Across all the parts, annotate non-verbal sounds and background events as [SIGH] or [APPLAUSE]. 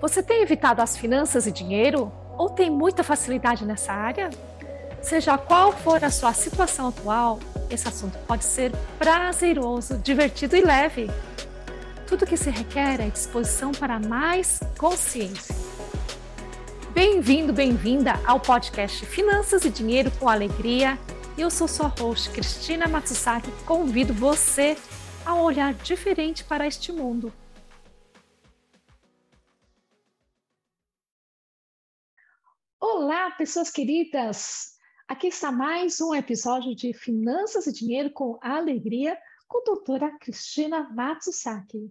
Você tem evitado as finanças e dinheiro ou tem muita facilidade nessa área? Seja qual for a sua situação atual, esse assunto pode ser prazeroso, divertido e leve. Tudo que se requer é disposição para mais consciência. Bem-vindo, bem-vinda ao podcast Finanças e Dinheiro com Alegria. Eu sou sua host, Cristina Matsusaki, e convido você a olhar diferente para este mundo. Olá, pessoas queridas! Aqui está mais um episódio de Finanças e Dinheiro com Alegria com a doutora Cristina Matsusaki.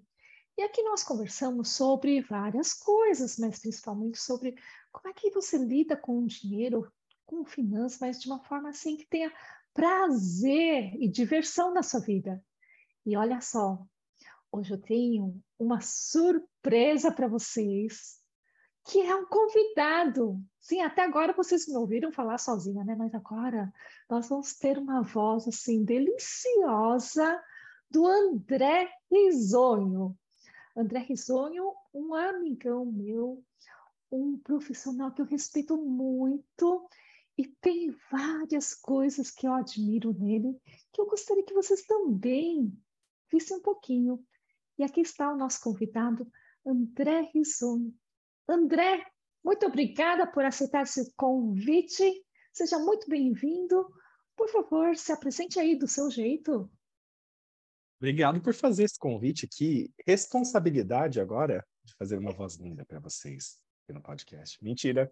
E aqui nós conversamos sobre várias coisas, mas principalmente sobre como é que você lida com o dinheiro, com finanças, mas de uma forma assim que tenha prazer e diversão na sua vida. E olha só, hoje eu tenho uma surpresa para vocês, que é um convidado. Sim, até agora vocês me ouviram falar sozinha, né? Mas agora nós vamos ter uma voz assim deliciosa do André Risonho. André Risonho, um amigão meu, um profissional que eu respeito muito e tem várias coisas que eu admiro nele, que eu gostaria que vocês também vissem um pouquinho. E aqui está o nosso convidado, André Risonho. André, muito obrigada por aceitar esse convite. Seja muito bem-vindo. Por favor, se apresente aí do seu jeito. Obrigado por fazer esse convite aqui. Responsabilidade agora de fazer uma voz linda para vocês aqui no podcast. Mentira.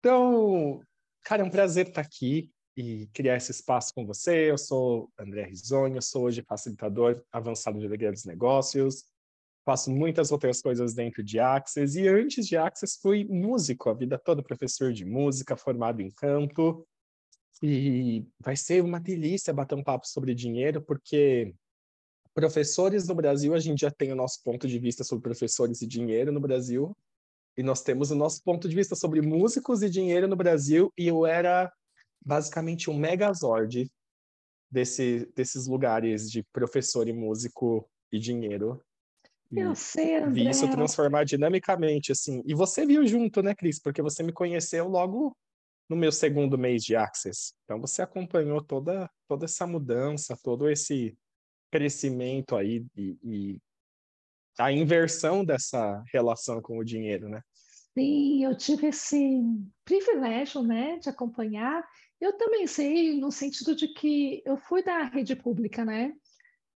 Então, cara, é um prazer estar aqui e criar esse espaço com você. Eu sou André Risonho, sou hoje facilitador avançado de grandes negócios. Faço muitas outras coisas dentro de Access e antes de Access fui músico, a vida toda professor de música, formado em canto. E vai ser uma delícia bater um papo sobre dinheiro, porque professores no Brasil, a gente já tem o nosso ponto de vista sobre professores e dinheiro no Brasil, e nós temos o nosso ponto de vista sobre músicos e dinheiro no Brasil, e eu era basicamente um megazord desse, desses lugares de professor e músico e dinheiro. Eu sei, André. Vi isso transformar dinamicamente, assim. E você viu junto, né, Cris? Porque você me conheceu logo no meu segundo mês de Access. Então você acompanhou toda, toda essa mudança, todo esse crescimento aí e, e a inversão dessa relação com o dinheiro, né? Sim, eu tive esse privilégio, né, de acompanhar. Eu também sei no sentido de que eu fui da rede pública, né?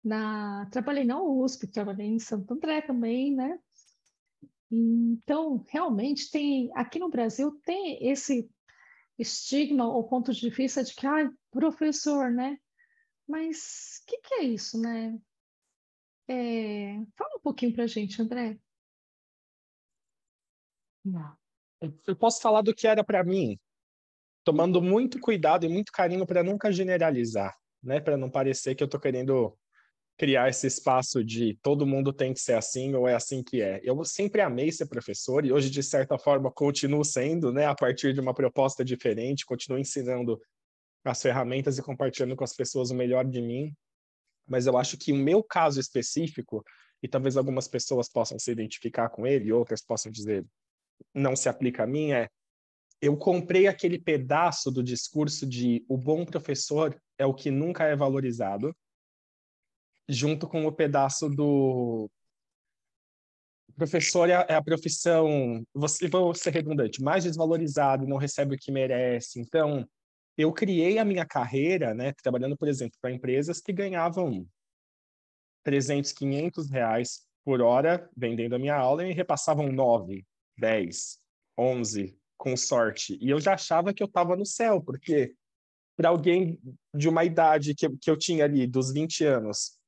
Na, trabalhei na USP, trabalhei em Santo André também, né? Então, realmente tem aqui no Brasil tem esse estigma ou ponto de vista de que, ah, professor, né? Mas o que, que, é isso, né? É, fala um pouquinho para a gente, André. Eu posso falar do que era para mim, tomando muito cuidado e muito carinho para nunca generalizar, né? Para não parecer que eu estou querendo criar esse espaço de todo mundo tem que ser assim ou é assim que é. Eu sempre amei ser professor e hoje, de certa forma, continuo sendo, né? A partir de uma proposta diferente, continuo ensinando as ferramentas e compartilhando com as pessoas o melhor de mim. Mas eu acho que o meu caso específico, e talvez algumas pessoas possam se identificar com ele, outras possam dizer não se aplica a mim, é eu comprei aquele pedaço do discurso de o bom professor é o que nunca é valorizado, junto com o pedaço do professor é, é a profissão, você vou ser redundante, mais desvalorizado, não recebe o que merece. Então, eu criei a minha carreira, né, trabalhando, por exemplo, para empresas que ganhavam 300, 500 reais por hora vendendo a minha aula e repassavam 9, 10, 11, com sorte. E eu já achava que eu estava no céu, porque para alguém de uma idade que, que eu tinha ali, dos 20 anos,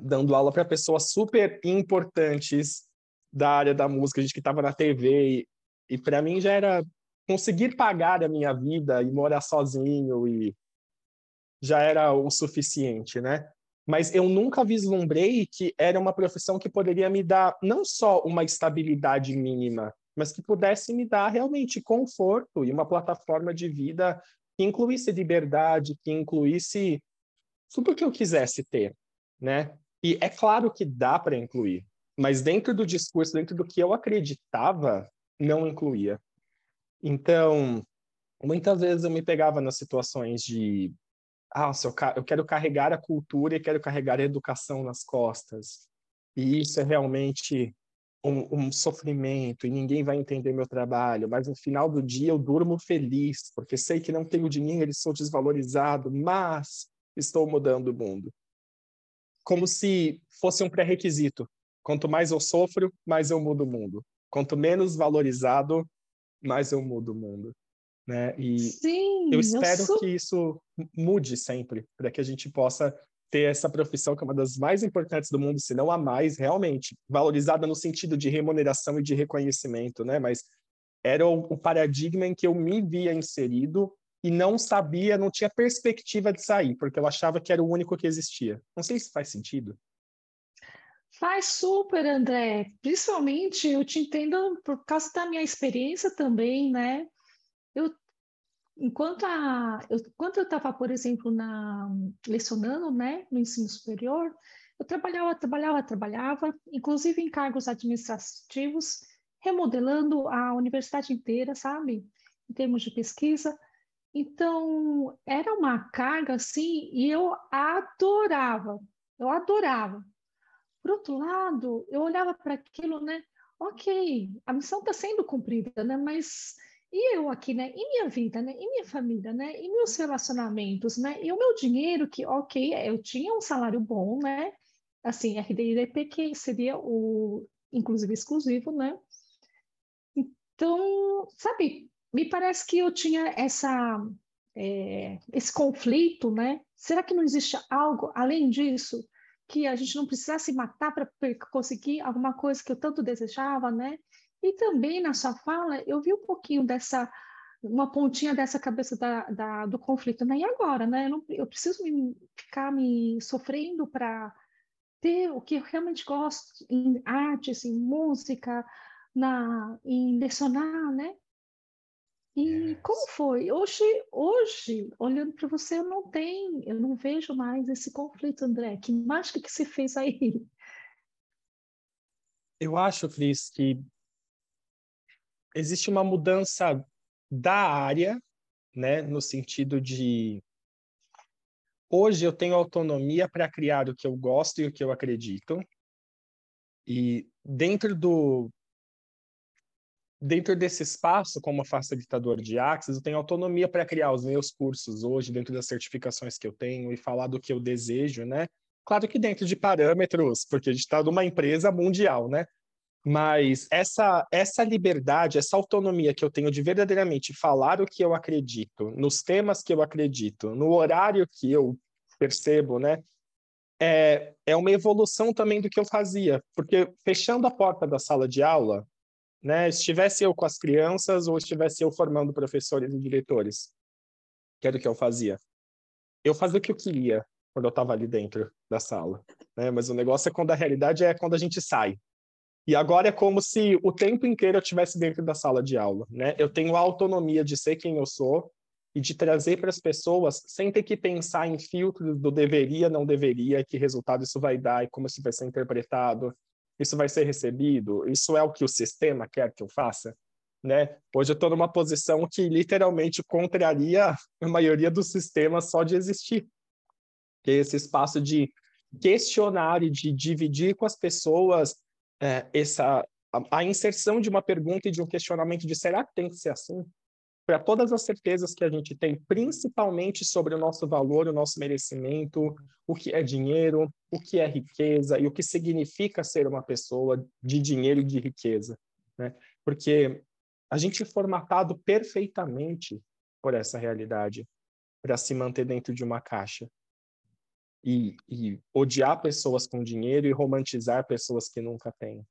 dando aula para pessoas super importantes da área da música, gente que estava na TV, e, e para mim já era conseguir pagar a minha vida e morar sozinho e já era o suficiente, né? Mas eu nunca vislumbrei que era uma profissão que poderia me dar não só uma estabilidade mínima, mas que pudesse me dar realmente conforto e uma plataforma de vida que incluísse liberdade, que incluísse tudo o que eu quisesse ter, né? E é claro que dá para incluir. mas dentro do discurso, dentro do que eu acreditava, não incluía. Então, muitas vezes eu me pegava nas situações de ah, eu, eu quero carregar a cultura e quero carregar a educação nas costas. E isso é realmente um, um, sofrimento e ninguém vai entender meu trabalho, mas no final do dia eu durmo feliz, porque sei que não tenho dinheiro e sou desvalorizado, mas estou mudando o mundo. Como se fosse um pré-requisito. Quanto mais eu sofro, mais eu mudo o mundo. Quanto menos valorizado, mais eu mudo o mundo. Né? E Sim, eu espero eu sou... que isso mude sempre, para que a gente possa ter essa profissão que é uma das mais importantes do mundo, se não a mais, realmente, valorizada no sentido de remuneração e de reconhecimento, né? Mas era o, o paradigma em que eu me via inserido e não sabia, não tinha perspectiva de sair, porque eu achava que era o único que existia. Não sei se faz sentido. Faz super, André. Principalmente eu te entendo por causa da minha experiência também, né? Eu enquanto a, eu, enquanto eu estava, por exemplo, na, lecionando né, no ensino superior, eu trabalhava, trabalhava, trabalhava, inclusive em cargos administrativos, remodelando a universidade inteira, sabe? Em termos de pesquisa. Então, era uma carga assim, e eu adorava, eu adorava. Por outro lado, eu olhava para aquilo, né? Ok, a missão está sendo cumprida, né? Mas e eu aqui, né? E minha vida, né? E minha família, né? E meus relacionamentos, né? E o meu dinheiro, que, ok, eu tinha um salário bom, né? Assim, RDIDP, que seria o, inclusive, exclusivo, né? Então, sabe, me parece que eu tinha essa, é, esse conflito, né? Será que não existe algo além disso? Que a gente não precisasse matar para conseguir alguma coisa que eu tanto desejava, né? E também na sua fala, eu vi um pouquinho dessa, uma pontinha dessa cabeça da, da do conflito, né? E agora, né? Eu, não, eu preciso me, ficar me sofrendo para ter o que eu realmente gosto em artes, em música, na, em lecionar, né? E yes. como foi? Hoje, hoje, olhando para você, eu não tenho, eu não vejo mais esse conflito, André. Que mágica que você fez aí? Eu acho, Cris, que existe uma mudança da área, né, no sentido de hoje eu tenho autonomia para criar o que eu gosto e o que eu acredito. E dentro do dentro desse espaço, como facilitador de Axis, eu tenho autonomia para criar os meus cursos hoje, dentro das certificações que eu tenho e falar do que eu desejo, né? Claro que dentro de parâmetros, porque a gente está numa empresa mundial, né? Mas essa, essa liberdade, essa autonomia que eu tenho de verdadeiramente falar o que eu acredito, nos temas que eu acredito, no horário que eu percebo, né? É, é uma evolução também do que eu fazia, porque fechando a porta da sala de aula, né, estivesse eu com as crianças ou estivesse eu formando professores e diretores, que era o que eu fazia. Eu fazia o que eu queria quando eu estava ali dentro da sala, né? Mas o negócio é quando a realidade é quando a gente sai, e agora é como se o tempo inteiro eu estivesse dentro da sala de aula, né? Eu tenho a autonomia de ser quem eu sou e de trazer para as pessoas sem ter que pensar em filtros do deveria, não deveria, que resultado isso vai dar e como isso vai ser interpretado, isso vai ser recebido, isso é o que o sistema quer que eu faça, né? Hoje eu estou numa posição que literalmente contraria a maioria dos sistemas só de existir. É esse espaço de questionar e de dividir com as pessoas é, essa a, a, inserção de uma pergunta e de um questionamento de será que tem que ser assim? Para todas as certezas que a gente tem, principalmente sobre o nosso valor, o nosso merecimento, o que é dinheiro, o que é riqueza e o que significa ser uma pessoa de dinheiro e de riqueza, né? Porque a gente é formatado perfeitamente por essa realidade para se manter dentro de uma caixa e, e odiar pessoas com dinheiro e romantizar pessoas que nunca têm.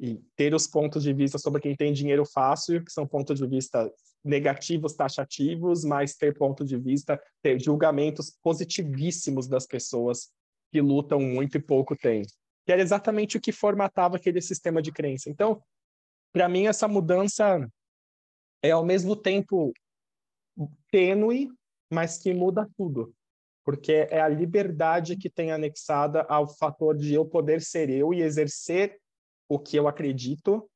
E ter os pontos de vista sobre quem tem dinheiro fácil, que são pontos de vista negativos, taxativos, mas ter ponto de vista, ter julgamentos positivíssimos das pessoas que lutam muito e pouco têm. Que era exatamente o que formatava aquele sistema de crença. Então, para mim, essa mudança é ao mesmo tempo tênue, mas que muda tudo porque é a liberdade que tem anexada ao fator de eu poder ser eu e exercer o que eu acredito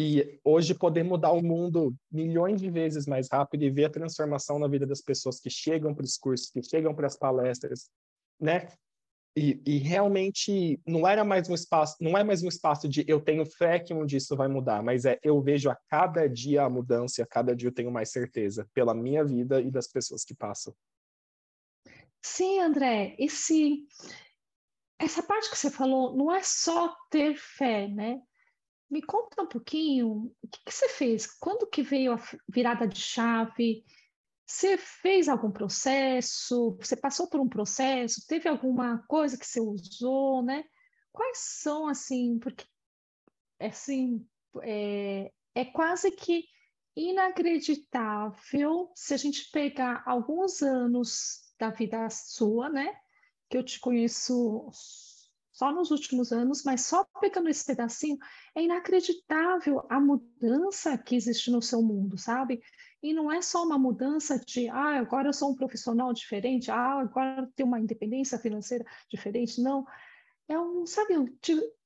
e hoje poder mudar o mundo milhões de vezes mais rápido e ver a transformação na vida das pessoas que chegam para os cursos, que chegam para as palestras, né? E, e, realmente não era mais um espaço, não é mais um espaço de eu tenho fé que um dia isso vai mudar, mas é eu vejo a cada dia a mudança, a cada dia eu tenho mais certeza pela minha vida e das pessoas que passam. Sim, André, esse essa parte que você falou não é só ter fé, né? Me conta um pouquinho, o que, que você fez? Quando que veio a virada de chave? Você fez algum processo? Você passou por um processo? Teve alguma coisa que você usou, né? Quais são, assim, porque, assim, é, é quase que inacreditável se a gente pegar alguns anos da vida sua, né? Que eu te conheço só nos últimos anos, mas só pegando esse pedacinho, é inacreditável a mudança que existe no seu mundo, sabe? E não é só uma mudança de, ah, agora eu sou um profissional diferente, ah, agora eu tenho uma independência financeira diferente, não. É um, sabe,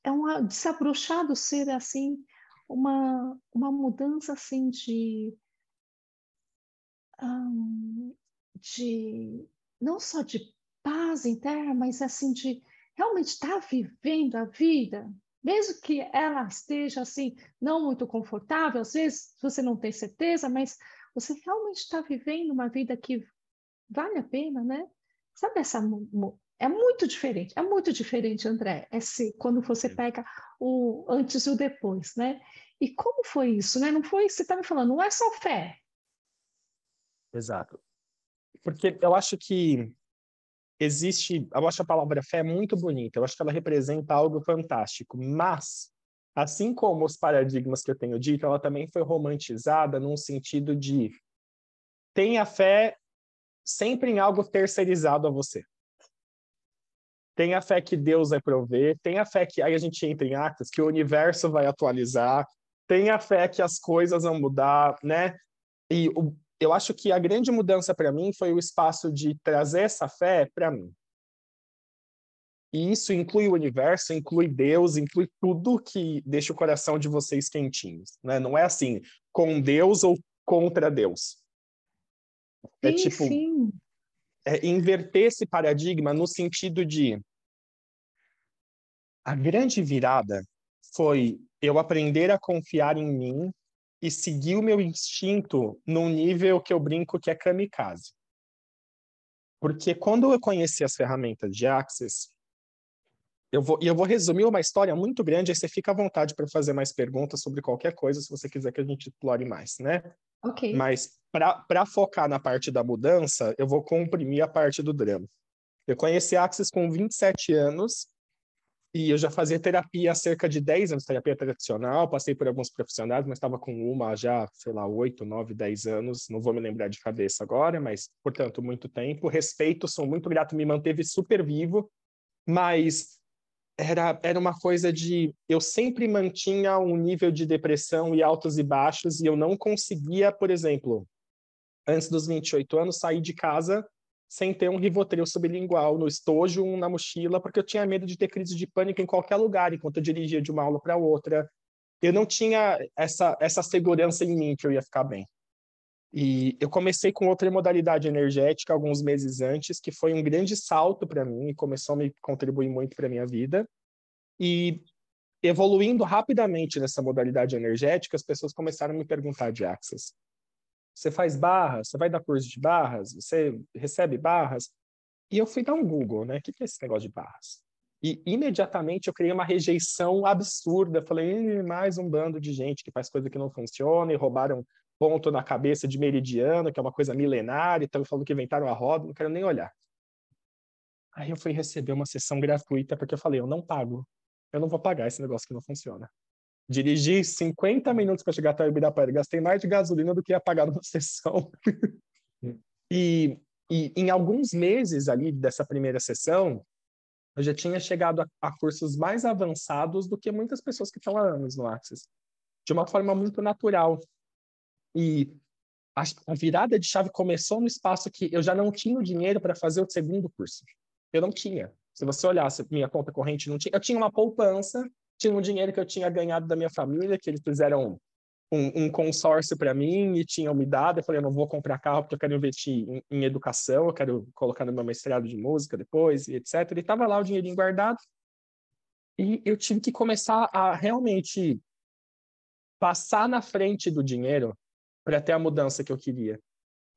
é um desabrochado ser assim, uma, uma mudança assim de, um, de não só de paz interna, mas assim de realmente está vivendo a vida, mesmo que ela esteja assim, não muito confortável, às vezes você não tem certeza, mas você realmente está vivendo uma vida que vale a pena, né? Sabe essa é muito diferente, é muito diferente, André, esse quando você pega o antes e o depois, né? E como foi isso, né? Não foi, você está me falando, não é só fé. Exato. Porque eu acho que existe, eu acho a palavra fé muito bonita, eu acho que ela representa algo fantástico, mas assim como os paradigmas que eu tenho dito, ela também foi romantizada num sentido de tenha fé sempre em algo terceirizado a você. Tenha fé que Deus vai prover, tenha fé que aí a gente entra em actos que o universo vai atualizar, tenha fé que as coisas vão mudar, né? E o, eu acho que a grande mudança para mim foi o espaço de trazer essa fé para mim. E isso inclui o universo, inclui Deus, inclui tudo que deixa o coração de vocês quentinhos. Né? Não é assim, com Deus ou contra Deus. É sim, tipo. Sim. É inverter esse paradigma no sentido de. A grande virada foi eu aprender a confiar em mim e seguir o meu instinto num nível que eu brinco que é kamikaze. Porque quando eu conheci as ferramentas de Access, eu vou, e eu vou resumir uma história muito grande, aí você fica à vontade para fazer mais perguntas sobre qualquer coisa, se você quiser que a gente explore mais, né? Ok. Mas para focar na parte da mudança, eu vou comprimir a parte do drama. Eu conheci Access com 27 anos, e eu já fazia terapia há cerca de 10 anos, terapia tradicional, passei por alguns profissionais, mas estava com uma já, sei lá, 8, 9, 10 anos, não vou me lembrar de cabeça agora, mas, portanto, muito tempo. Respeito, sou muito grato, me manteve super vivo, mas era, era uma coisa de. Eu sempre mantinha um nível de depressão e altos e baixos, e eu não conseguia, por exemplo, antes dos 28 anos, sair de casa sem ter um Rivotril sublingual no estojo, um na mochila, porque eu tinha medo de ter crise de pânico em qualquer lugar, enquanto eu dirigia de uma aula para outra. Eu não tinha essa, essa segurança em mim que eu ia ficar bem. E eu comecei com outra modalidade energética alguns meses antes, que foi um grande salto para mim e começou a me contribuir muito para minha vida. E evoluindo rapidamente nessa modalidade energética, as pessoas começaram a me perguntar de Access. Você faz barras? Você vai dar curso de barras? Você recebe barras? E eu fui dar um Google, né? O que é esse negócio de barras? E imediatamente eu criei uma rejeição absurda. Falei, mais um bando de gente que faz coisa que não funciona e roubaram ponto na cabeça de meridiano, que é uma coisa milenária, então falando que inventaram a roda, não quero nem olhar. Aí eu fui receber uma sessão gratuita porque eu falei, eu não pago. Eu não vou pagar esse negócio que não funciona. Dirigi 50 minutos para chegar até o Ibirapuera. Gastei mais de gasolina do que ia pagar numa [LAUGHS] sessão. e, e em alguns meses ali dessa primeira sessão, eu já tinha chegado a, a cursos mais avançados do que muitas pessoas que estão há anos no Access. De uma forma muito natural. E a, a virada de chave começou no espaço que eu já não tinha o dinheiro para fazer o segundo curso. Eu não tinha. Se você olhasse minha conta corrente, não tinha. Eu tinha uma poupança tinha um dinheiro que eu tinha ganhado da minha família, que eles fizeram um, um consórcio para mim e tinham me dado. Eu falei, eu não vou comprar carro porque eu quero investir em, em educação, eu quero colocar no meu mestrado de música depois, e etc. E estava lá o dinheirinho guardado. E eu tive que começar a realmente passar na frente do dinheiro para ter a mudança que eu queria.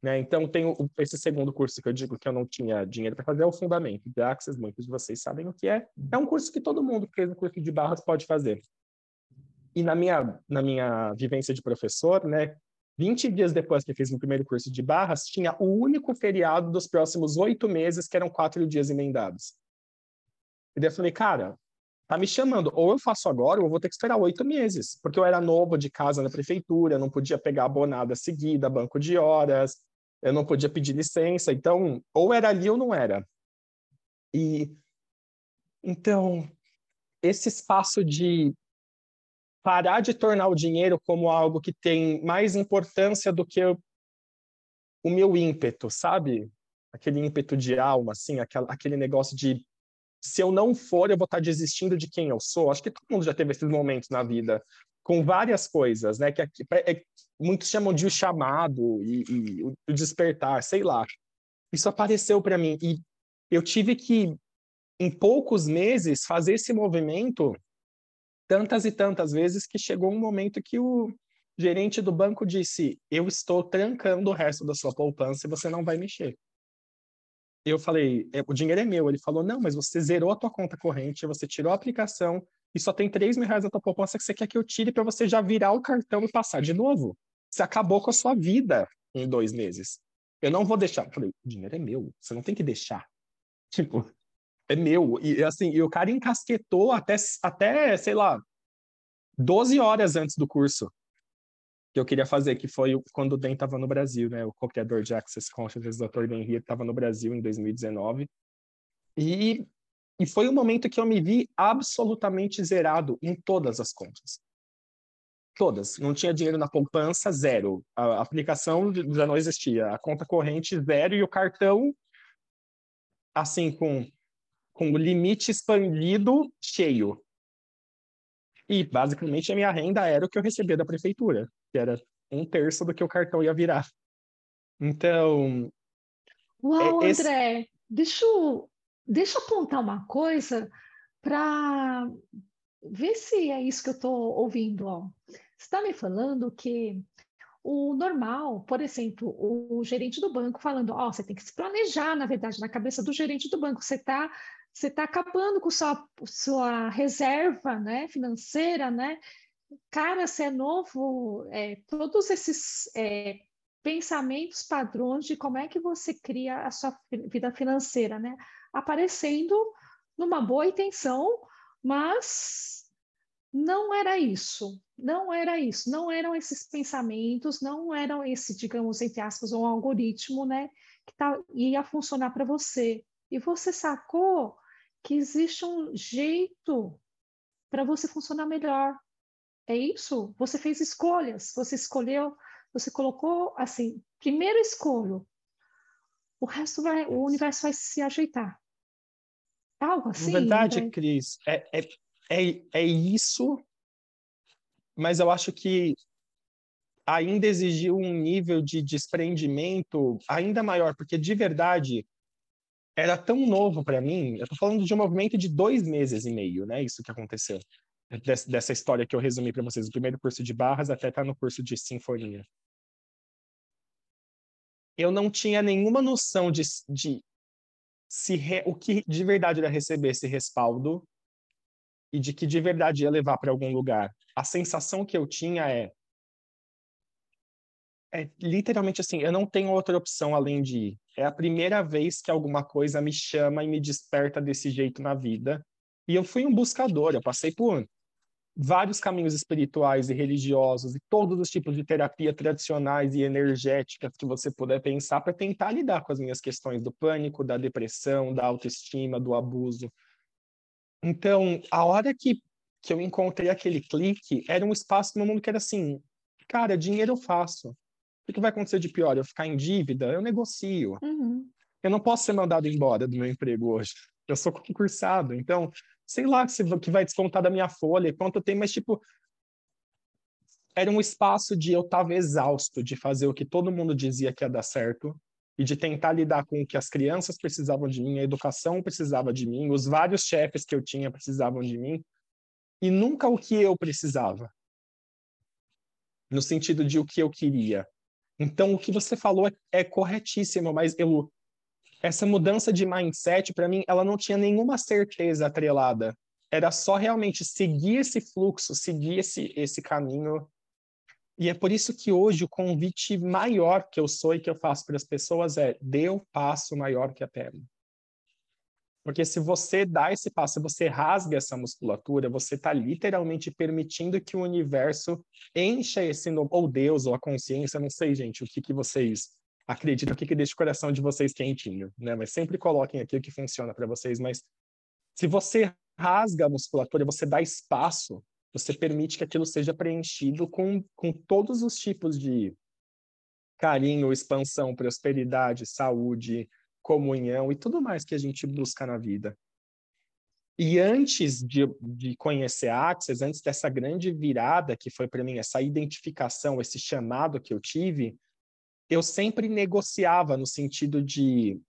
Né? Então, tem esse segundo curso que eu digo que eu não tinha dinheiro para fazer, é o Fundamento de Access, muitos de vocês sabem o que é. É um curso que todo mundo que fez o curso de barras pode fazer. E na minha, na minha vivência de professor, né, 20 dias depois que eu fiz o primeiro curso de barras, tinha o único feriado dos próximos oito meses, que eram quatro dias emendados. E daí eu falei, cara, tá me chamando, ou eu faço agora, ou eu vou ter que esperar oito meses, porque eu era novo de casa na prefeitura, não podia pegar abonada seguida, banco de horas, eu não podia pedir licença, então, ou era ali ou não era. E então, esse espaço de parar de tornar o dinheiro como algo que tem mais importância do que o, meu ímpeto, sabe? Aquele ímpeto de alma, assim, aquela, aquele negócio de se eu não for, eu vou estar desistindo de quem eu sou. Acho que todo mundo já teve esses momentos na vida, com várias coisas, né? Que é, muitos chamam de o chamado e, e o despertar, sei lá. Isso apareceu para mim e eu tive que, em poucos meses, fazer esse movimento tantas e tantas vezes que chegou um momento que o gerente do banco disse: Eu estou trancando o resto da sua poupança e você não vai mexer. Eu falei: é, O dinheiro é meu. Ele falou: Não, mas você zerou a tua conta corrente, você tirou a aplicação, e só tem 3 mil reais na tua poupança que você quer que eu tire para você já virar o cartão e passar de novo. Você acabou com a sua vida em dois meses. Eu não vou deixar. Eu falei, o dinheiro é meu, você não tem que deixar. [LAUGHS] Tipo, é meu. E assim, e o cara encasquetou até, até, sei lá, 12 horas antes do curso que eu queria fazer, que foi quando o DEM estava no Brasil, né? O co-criador de Access Consciousness, o Dr. Ben estava no Brasil em 2019. E e foi o momento que eu me vi absolutamente zerado em todas as contas. Todas. Não tinha dinheiro na poupança, zero. A aplicação já não existia. A conta corrente, zero. E o cartão, assim, com, com o limite expandido, cheio. E, basicamente, a minha renda era o que eu recebia da prefeitura, que era um terço do que o cartão ia virar. Então. Uau, é, esse... André, deixa eu Deixa eu apontar uma coisa para ver se é isso que eu estou ouvindo. Ó. Você está me falando que o normal, por exemplo, o gerente do banco falando, ó, oh, você tem que se planejar, na verdade, na cabeça do gerente do banco, você está você tá acabando com sua, sua reserva né, financeira, né? Cara, você é novo, é, todos esses é, pensamentos padrões de como é que você cria a sua vida financeira, né? Aparecendo numa boa intenção, mas não era isso, não era isso, não eram esses pensamentos, não eram esse, digamos, entre aspas, um algoritmo, né, que tá, ia funcionar para você. E você sacou que existe um jeito para você funcionar melhor. É isso? Você fez escolhas, você escolheu, você colocou assim, primeiro escolho, o resto vai, o universo vai se ajeitar. Algo assim. Na verdade, né? Cris, é, é, é, é isso, mas eu acho que ainda exigiu um nível de desprendimento ainda maior, porque de verdade era tão novo para mim. Eu estou falando de um movimento de dois meses e meio, né? Isso que aconteceu. Dessa, história que eu resumi para vocês, o primeiro curso de barras até estar tá no curso de sinfonia. Eu não tinha nenhuma noção de, de se re, o que de verdade era receber esse respaldo e de que de verdade ia levar para algum lugar. A sensação que eu tinha é é literalmente assim, eu não tenho outra opção além de ir. É a primeira vez que alguma coisa me chama e me desperta desse jeito na vida. E eu fui um buscador, eu passei por vários caminhos espirituais e religiosos e todos os tipos de terapia tradicionais e energéticas que você puder pensar para tentar lidar com as minhas questões do pânico, da depressão, da autoestima, do abuso. Então, a hora que, que eu encontrei aquele clique, era um espaço no mundo que era assim, cara, dinheiro eu faço. O que vai acontecer de pior? Eu ficar em dívida? Eu negocio. Uhum. Eu não posso ser mandado embora do meu emprego hoje. Eu sou concursado. Então, sei lá, que vai descontar da minha folha, quanto tem, mas tipo, era um espaço de eu estava exausto de fazer o que todo mundo dizia que ia dar certo e de tentar lidar com o que as crianças precisavam de mim, a educação precisava de mim, os vários chefes que eu tinha precisavam de mim e nunca o que eu precisava. No sentido de o que eu queria. Então, o que você falou é, é corretíssimo, mas eu, essa mudança de mindset, para mim, ela não tinha nenhuma certeza atrelada. Era só realmente seguir esse fluxo, seguir esse, esse caminho e é por isso que hoje o convite maior que eu sou e que eu faço para as pessoas é dê o passo maior que a perna. Porque se você dá esse passo, você rasga essa musculatura, você está literalmente permitindo que o universo encha esse novo, ou Deus, ou a consciência, não sei, gente, o que, que vocês acreditam, o que, que deixa o coração de vocês quentinho, né? Mas sempre coloquem aqui o que funciona para vocês. Mas se você rasga a musculatura, você dá espaço você permite que aquilo seja preenchido com, com todos os tipos de carinho, expansão, prosperidade, saúde, comunhão e tudo mais que a gente busca na vida. E antes de, de conhecer a Access, antes dessa grande virada que foi para mim, essa identificação, esse chamado que eu tive, eu sempre negociava no sentido de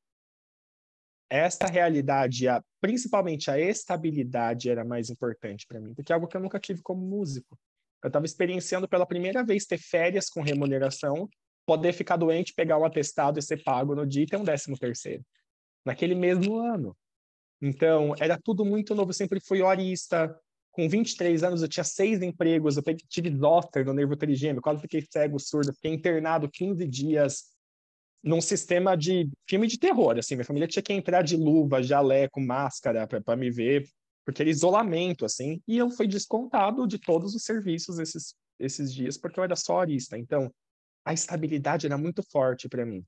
esta realidade, a, principalmente a estabilidade, era mais importante para mim, porque é algo que eu nunca tive como músico. Eu estava experienciando pela primeira vez ter férias com remuneração, poder ficar doente, pegar um atestado e ser pago no dia e ter um décimo terceiro, naquele mesmo ano. Então, era tudo muito novo. Eu sempre fui horista. Com 23 anos, eu tinha seis empregos. Eu tive zoster no nervo trigêmeo, quase fiquei cego, surdo. Fiquei internado 15 dias num sistema de filme de terror, assim, minha família tinha que entrar de luva, jaleco, máscara para me ver, porque era isolamento, assim, e eu fui descontado de todos os serviços esses, esses dias, porque eu era só arista, então a estabilidade era muito forte para mim.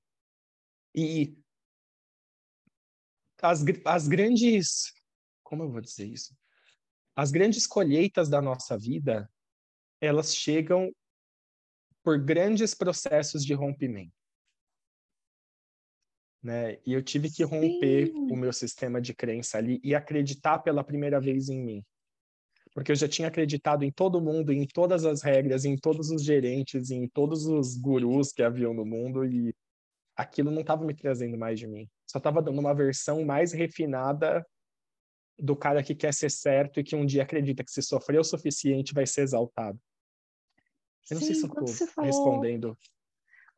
E as, as grandes, como eu vou dizer isso? As grandes colheitas da nossa vida, elas chegam por grandes processos de rompimento né? E eu tive que romper Sim. o meu sistema de crença ali e acreditar pela primeira vez em mim. Porque eu já tinha acreditado em todo mundo, em todas as regras, em todos os gerentes, em todos os gurus que haviam no mundo e aquilo não estava me trazendo mais de mim. Só estava dando uma versão mais refinada do cara que quer ser certo e que um dia acredita que se sofrer o suficiente vai ser exaltado. Eu não Sim, sei se estou falou... respondendo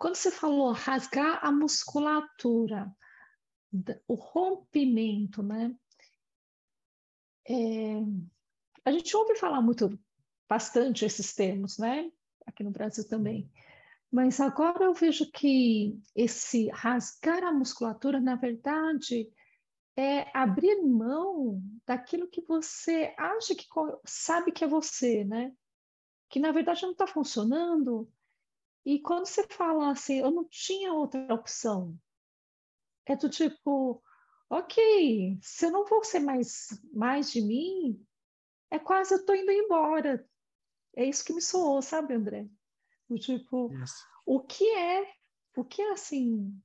quando você falou rasgar a musculatura, o rompimento, né? É, a gente ouve falar muito, bastante esses termos, né? Aqui no Brasil também. Mas agora eu vejo que esse rasgar a musculatura, na verdade, é abrir mão daquilo que você acha que sabe que é você, né? Que na verdade não está funcionando, e quando você fala assim, eu não tinha outra opção, é do tipo, ok, se eu não vou ser mais, mais de mim, é quase eu estou indo embora. É isso que me soou, sabe, André? Do tipo, yes. o que é, o que é assim,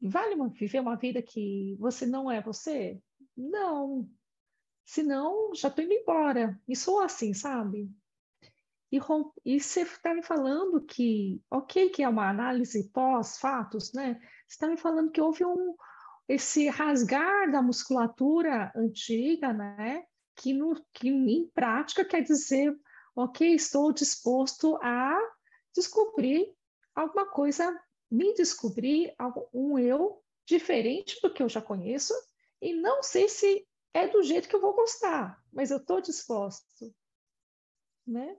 vale viver uma vida que você não é você? Não. Senão, já estou indo embora. Me soou assim, sabe? E, e você está me falando que, ok, que é uma análise pós-fatos, né? Você está me falando que houve um, esse rasgar da musculatura antiga, né? Que, no, que em prática quer dizer, ok, estou disposto a descobrir alguma coisa, me descobrir um eu diferente do que eu já conheço e não sei se é do jeito que eu vou gostar, mas eu estou disposto, né?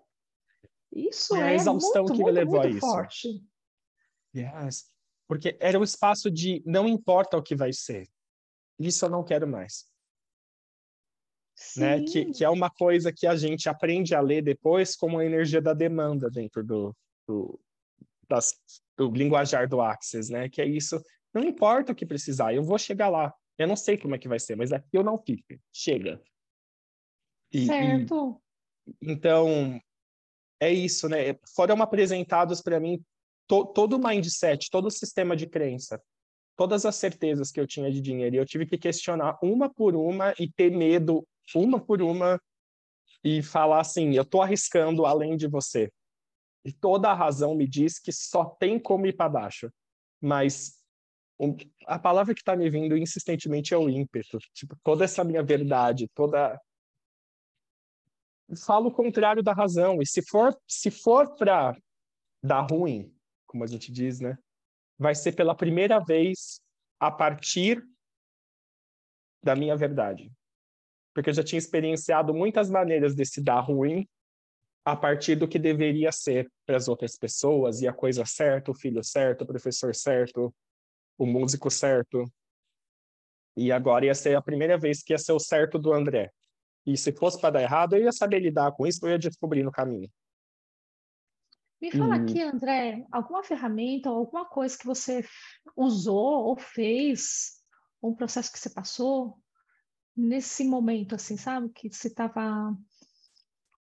Isso é, a exaustão muito, que me levou muito a isso. Forte. Yes. Porque era o espaço de não importa o que vai ser. Isso eu não quero mais. Né? Que, que é uma coisa que a gente aprende a ler depois como a energia da demanda dentro do, do, das, do linguajar do Axis, né? Que é isso, não importa o que precisar, eu vou chegar lá. Eu não sei como é que vai ser, mas aqui eu não fico. Chega. E, certo. E, então, é isso, né? Foram apresentados para mim to, todo o mindset, todo o sistema de crença, todas as certezas que eu tinha de dinheiro. E eu tive que questionar uma por uma e ter medo uma por uma e falar assim: eu estou arriscando além de você. E toda a razão me diz que só tem como ir para baixo. Mas a palavra que está me vindo insistentemente é o ímpeto. Tipo, toda essa minha verdade, toda falo o contrário da razão. E se for se for para dar ruim, como a gente diz, né? Vai ser pela primeira vez a partir da minha verdade. Porque eu já tinha experienciado muitas maneiras de se dar ruim a partir do que deveria ser para as outras pessoas, e a coisa certa, o filho certo, o professor certo, o músico certo. E agora ia ser a primeira vez que ia ser o certo do André. E se fosse para dar errado, eu ia saber lidar com isso, eu ia descobrir no caminho. Me fala hum. aqui, André, alguma ferramenta ou alguma coisa que você usou ou fez, um processo que você passou nesse momento, assim, sabe? Que você estava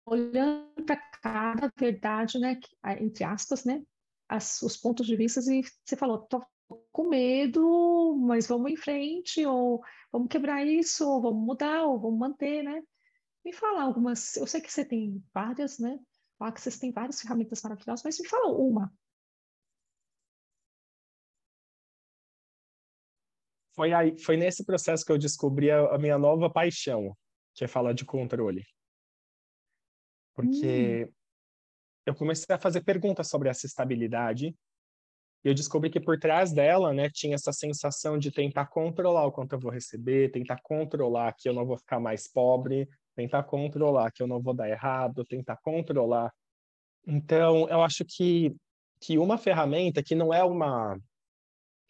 olhando para cada verdade, né? Entre aspas, né? As, os pontos de vista e você falou, tô com medo, mas vamos em frente, ou vamos quebrar isso, ou vamos mudar, ou vamos manter, né? Me fala algumas, eu sei que você tem várias, né? O Access tem várias ferramentas maravilhosas, mas me fala uma. Foi, aí, foi nesse processo que eu descobri a, a minha nova paixão, que é falar de controle. Porque hum. eu comecei a fazer perguntas sobre essa estabilidade e eu descobri que por trás dela, né, tinha essa sensação de tentar controlar o quanto eu vou receber, tentar controlar que eu não vou ficar mais pobre, tentar controlar que eu não vou dar errado, tentar controlar. Então, eu acho que que uma ferramenta que não é uma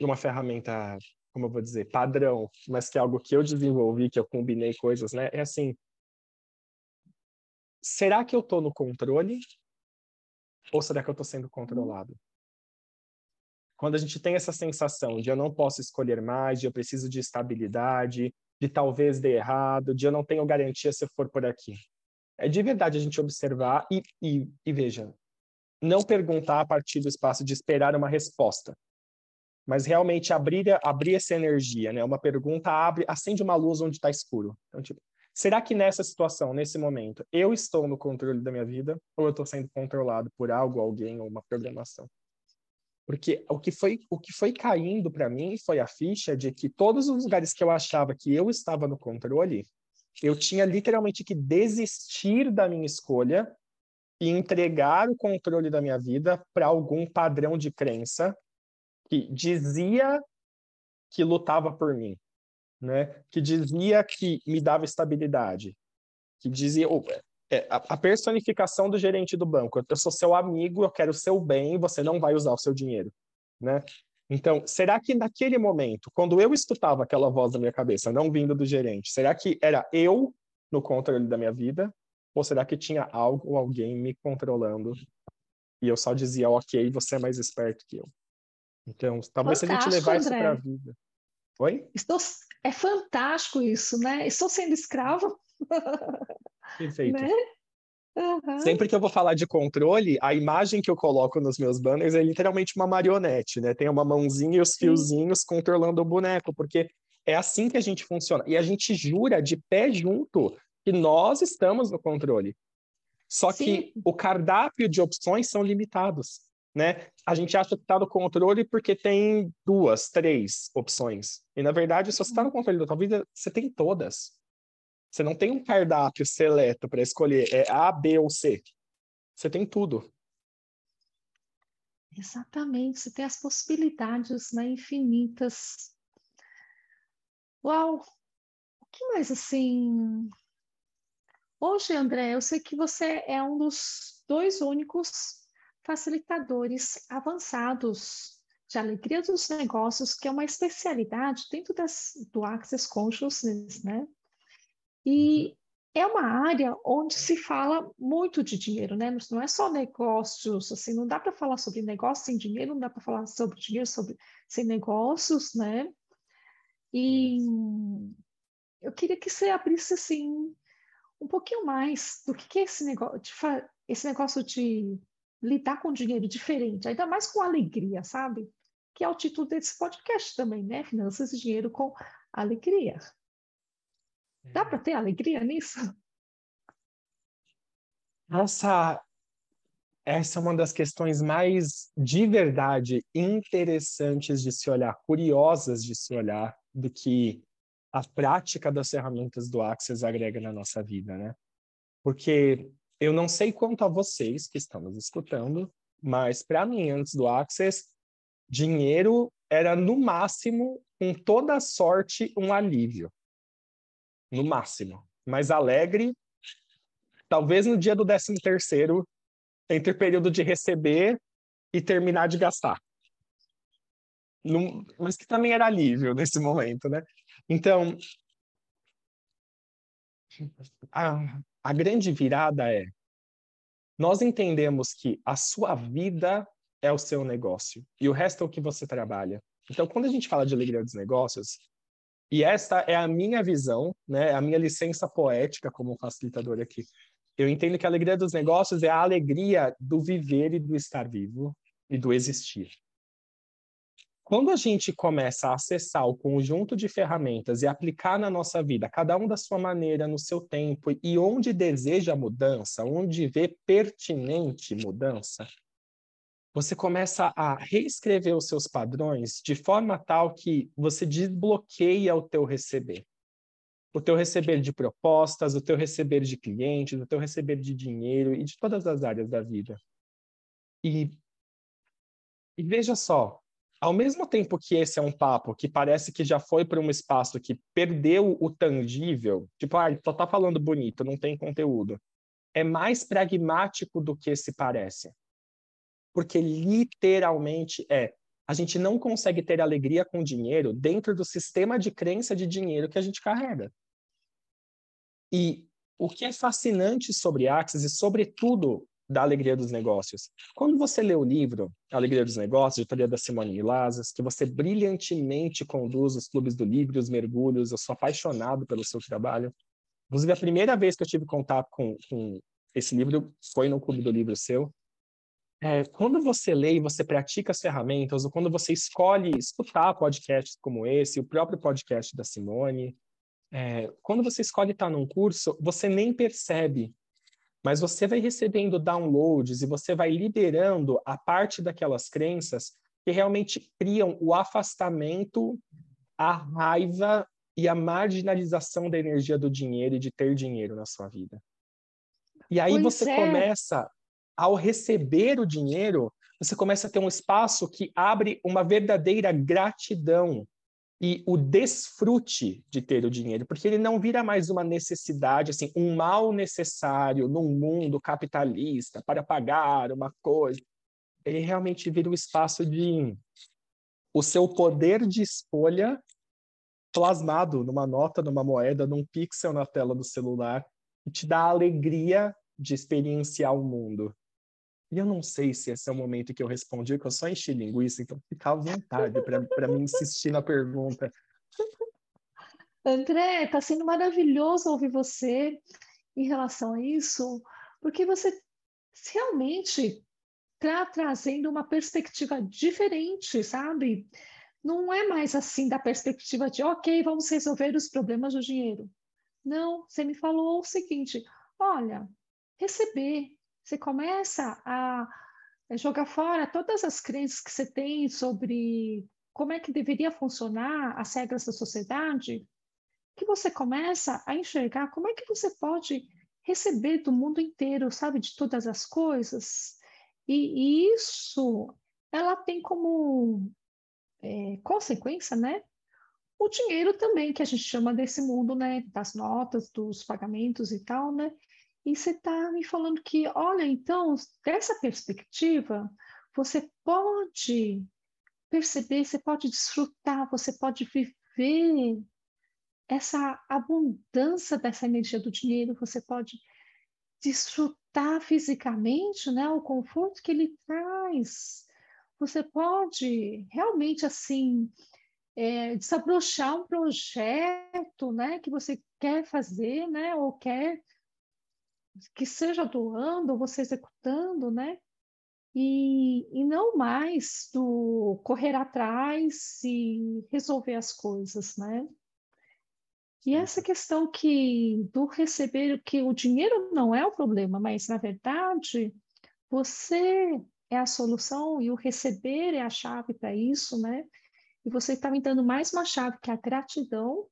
uma ferramenta, como eu vou dizer, padrão, mas que é algo que eu desenvolvi, que eu combinei coisas, né? É assim, será que eu estou no controle ou será que eu estou sendo controlado? Quando a gente tem essa sensação de eu não posso escolher mais, de eu preciso de estabilidade, de talvez dê errado, de eu não tenho garantia se eu for por aqui. É de verdade a gente observar e, e, e veja, não perguntar a partir do espaço de esperar uma resposta, mas realmente abrir abrir essa energia, né? Uma pergunta abre, acende uma luz onde está escuro. Então, tipo, será que nessa situação, nesse momento, eu estou no controle da minha vida ou eu estou sendo controlado por algo, alguém ou uma programação? Porque o que foi, o que foi caindo para mim foi a ficha de que todos os lugares que eu achava que eu estava no controle, eu tinha literalmente que desistir da minha escolha e entregar o controle da minha vida para algum padrão de crença que dizia que lutava por mim, né? Que dizia que me dava estabilidade, que dizia, oh, é, a, personificação do gerente do banco. Eu sou seu amigo, eu quero o seu bem, você não vai usar o seu dinheiro, né? Então, será que naquele momento, quando eu escutava aquela voz na minha cabeça, não vindo do gerente, será que era eu no controle da minha vida? Ou será que tinha algo ou alguém me controlando e eu só dizia, ok, você é mais esperto que eu? Então, talvez se a gente levar isso para a vida. Oi? Estou... É fantástico isso, né? Estou sendo escravo. [LAUGHS] Perfeito. Né? Uhum. Sempre que eu vou falar de controle, a imagem que eu coloco nos meus banners é literalmente uma marionete, né? Tem uma mãozinha e os fiozinhos Sim. controlando o boneco, porque é assim que a gente funciona. E a gente jura de pé junto que nós estamos no controle. Só Sim. que o cardápio de opções são limitados, né? A gente acha que está no controle porque tem duas, três opções. E na verdade, se você está no controle da sua vida, você tem todas. Você não tem um cardápio seleto para escolher, é A, B ou C. Você tem tudo. Exatamente, você tem as possibilidades né, infinitas. Uau! O que mais assim? Hoje, André, eu sei que você é um dos dois únicos facilitadores avançados de alegria dos negócios, que é uma especialidade dentro das, do Access Consciousness, né? E uhum. é uma área onde se fala muito de dinheiro, né? Não é só negócios, assim, não dá para falar sobre negócios sem dinheiro, não dá para falar sobre dinheiro sobre, sem negócios, né? E eu queria que você abrisse, assim, um pouquinho mais do que, que é esse negócio, de, esse negócio de lidar com dinheiro diferente, ainda mais com alegria, sabe? que é o título desse podcast também, né? Finanças e dinheiro com alegria. Dá é. para ter alegria nisso? Essa, essa é uma das questões mais de verdade interessantes de se olhar, curiosas de se olhar, do que a prática das ferramentas do Access agrega na nossa vida, né? Porque eu não sei quanto a vocês que estão nos escutando, mas para mim, antes do Access, dinheiro era no máximo, com toda sorte, um alívio. No máximo. Mas alegre, talvez no dia do 13 terceiro, entre o período de receber e terminar de gastar. Mas que também era alívio nesse momento, né? Então, a, a grande virada é nós entendemos que a sua vida é o seu negócio e o resto é o que você trabalha. Então, quando a gente fala de alegria dos negócios, e esta é a minha visão, né, a minha licença poética como facilitador aqui. Eu entendo que a alegria dos negócios é a alegria do viver e do estar vivo e do existir. Quando a gente começa a acessar o conjunto de ferramentas e aplicar na nossa vida, cada um da sua maneira, no seu tempo e onde deseja mudança, onde vê pertinente mudança, você começa a reescrever os seus padrões de forma tal que você desbloqueia o teu receber. O teu receber de propostas, o teu receber de clientes, o teu receber de dinheiro e de todas as áreas da vida. E, e veja só, ao mesmo tempo que esse é um papo que parece que já foi para um espaço que perdeu o tangível, tipo, ah, só tá falando bonito, não tem conteúdo, é mais pragmático do que se parece porque literalmente é. A gente não consegue ter alegria com dinheiro dentro do sistema de crença de dinheiro que a gente carrega. E o que é fascinante sobre Axis e, sobretudo, da Alegria dos Negócios. Quando você lê o livro Alegria dos Negócios, de autoria da Simone Milazas, que você brilhantemente conduz os clubes do livro, os mergulhos, eu sou apaixonado pelo seu trabalho. Inclusive, a primeira vez que eu tive contato com, com esse livro foi no clube do livro seu é, quando você lê e você pratica as ferramentas, ou quando você escolhe escutar podcasts como esse, o próprio podcast da Simone, é, quando você escolhe estar num curso, você nem percebe, mas você vai recebendo downloads e você vai liberando a parte daquelas crenças que realmente criam o afastamento, a raiva e a marginalização da energia do dinheiro e de ter dinheiro na sua vida. E aí pois você é. começa ao receber o dinheiro, você começa a ter um espaço que abre uma verdadeira gratidão e o desfrute de ter o dinheiro, porque ele não vira mais uma necessidade, assim, um mal necessário num mundo capitalista para pagar uma coisa. Ele realmente vira um espaço de o seu poder de escolha plasmado numa nota, numa moeda, num pixel na tela do celular, e te dá a alegria de experienciar o mundo. E eu não sei se esse é o momento que eu respondi, porque eu só enchi linguiça, então fica à vontade para mim insistir na pergunta. [LAUGHS] André, está sendo maravilhoso ouvir você em relação a isso, porque você realmente está trazendo uma perspectiva diferente, sabe? Não é mais assim da perspectiva de, ok, vamos resolver os problemas do dinheiro. Não, você me falou o seguinte: olha, receber, você começa a jogar fora todas as crenças que você tem sobre como é que deveria funcionar as regras da sociedade, que você começa a enxergar como é que você pode receber do mundo inteiro, sabe, de todas as coisas. E, e isso, ela tem como é, consequência, né, o dinheiro também, que a gente chama desse mundo, né, das notas, dos pagamentos e tal, né, e você está me falando que, olha, então, dessa perspectiva, você pode perceber, você pode desfrutar, você pode viver essa abundância dessa energia do dinheiro, você pode desfrutar fisicamente, né, o conforto que ele traz. Você pode realmente assim é, desabrochar um projeto, né, que você quer fazer, né, ou quer que seja doando ou você executando, né? e, e não mais do correr atrás e resolver as coisas, né? E essa questão que do receber, que o dinheiro não é o problema, mas na verdade você é a solução e o receber é a chave para isso, né? E você está me dando mais uma chave que é a gratidão,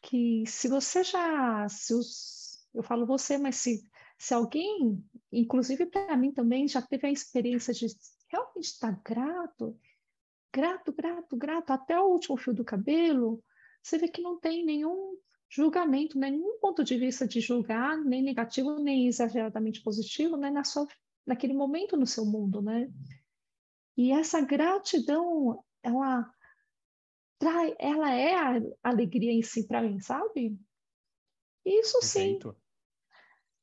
que se você já, se os, eu falo você, mas se, se alguém, inclusive para mim também, já teve a experiência de realmente estar grato, grato, grato, grato, até o último fio do cabelo, você vê que não tem nenhum julgamento, nenhum ponto de vista de julgar, nem negativo, nem exageradamente positivo, né? Na sua, naquele momento no seu mundo, né? E essa gratidão, ela trai, ela é a alegria em si para mim, sabe? Isso sim.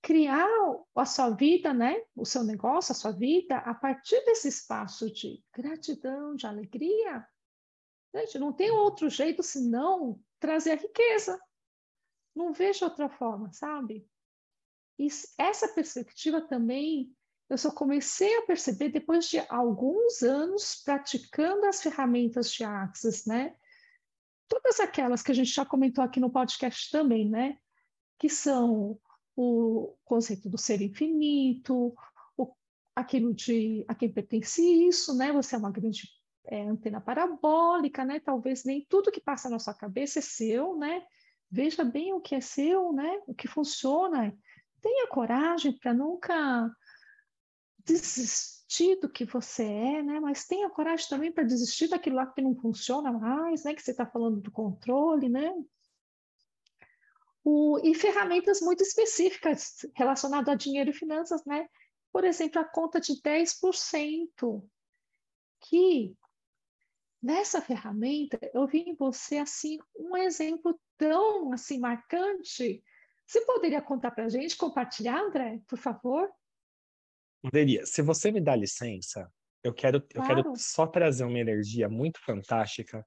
Criar a sua vida, né? O seu negócio, a sua vida, a partir desse espaço de gratidão, de alegria, Gente, não tem outro jeito senão trazer a riqueza. Não vejo outra forma, sabe? E essa perspectiva também eu só comecei a perceber depois de alguns anos praticando as ferramentas de Axis, né? Todas aquelas que a gente já comentou aqui no podcast também, né? Que são o conceito do ser infinito, o, aquilo de a quem pertence isso, né? Você é uma grande é, antena parabólica, né? Talvez nem tudo que passa na sua cabeça é seu, né? Veja bem o que é seu, né? O que funciona. Tenha coragem para nunca desistir do que você é, né? Mas tenha coragem também para desistir daquilo lá que não funciona mais, né? Que você está falando do controle, né? O, e ferramentas muito específicas relacionadas a dinheiro e finanças, né? Por exemplo, a conta de 10%, que Nessa ferramenta, eu vi em você assim um exemplo tão assim marcante. Você poderia contar para a gente, compartilhar, André, por favor? Poderia. Se você me dá licença, eu quero, claro. eu quero só trazer uma energia muito fantástica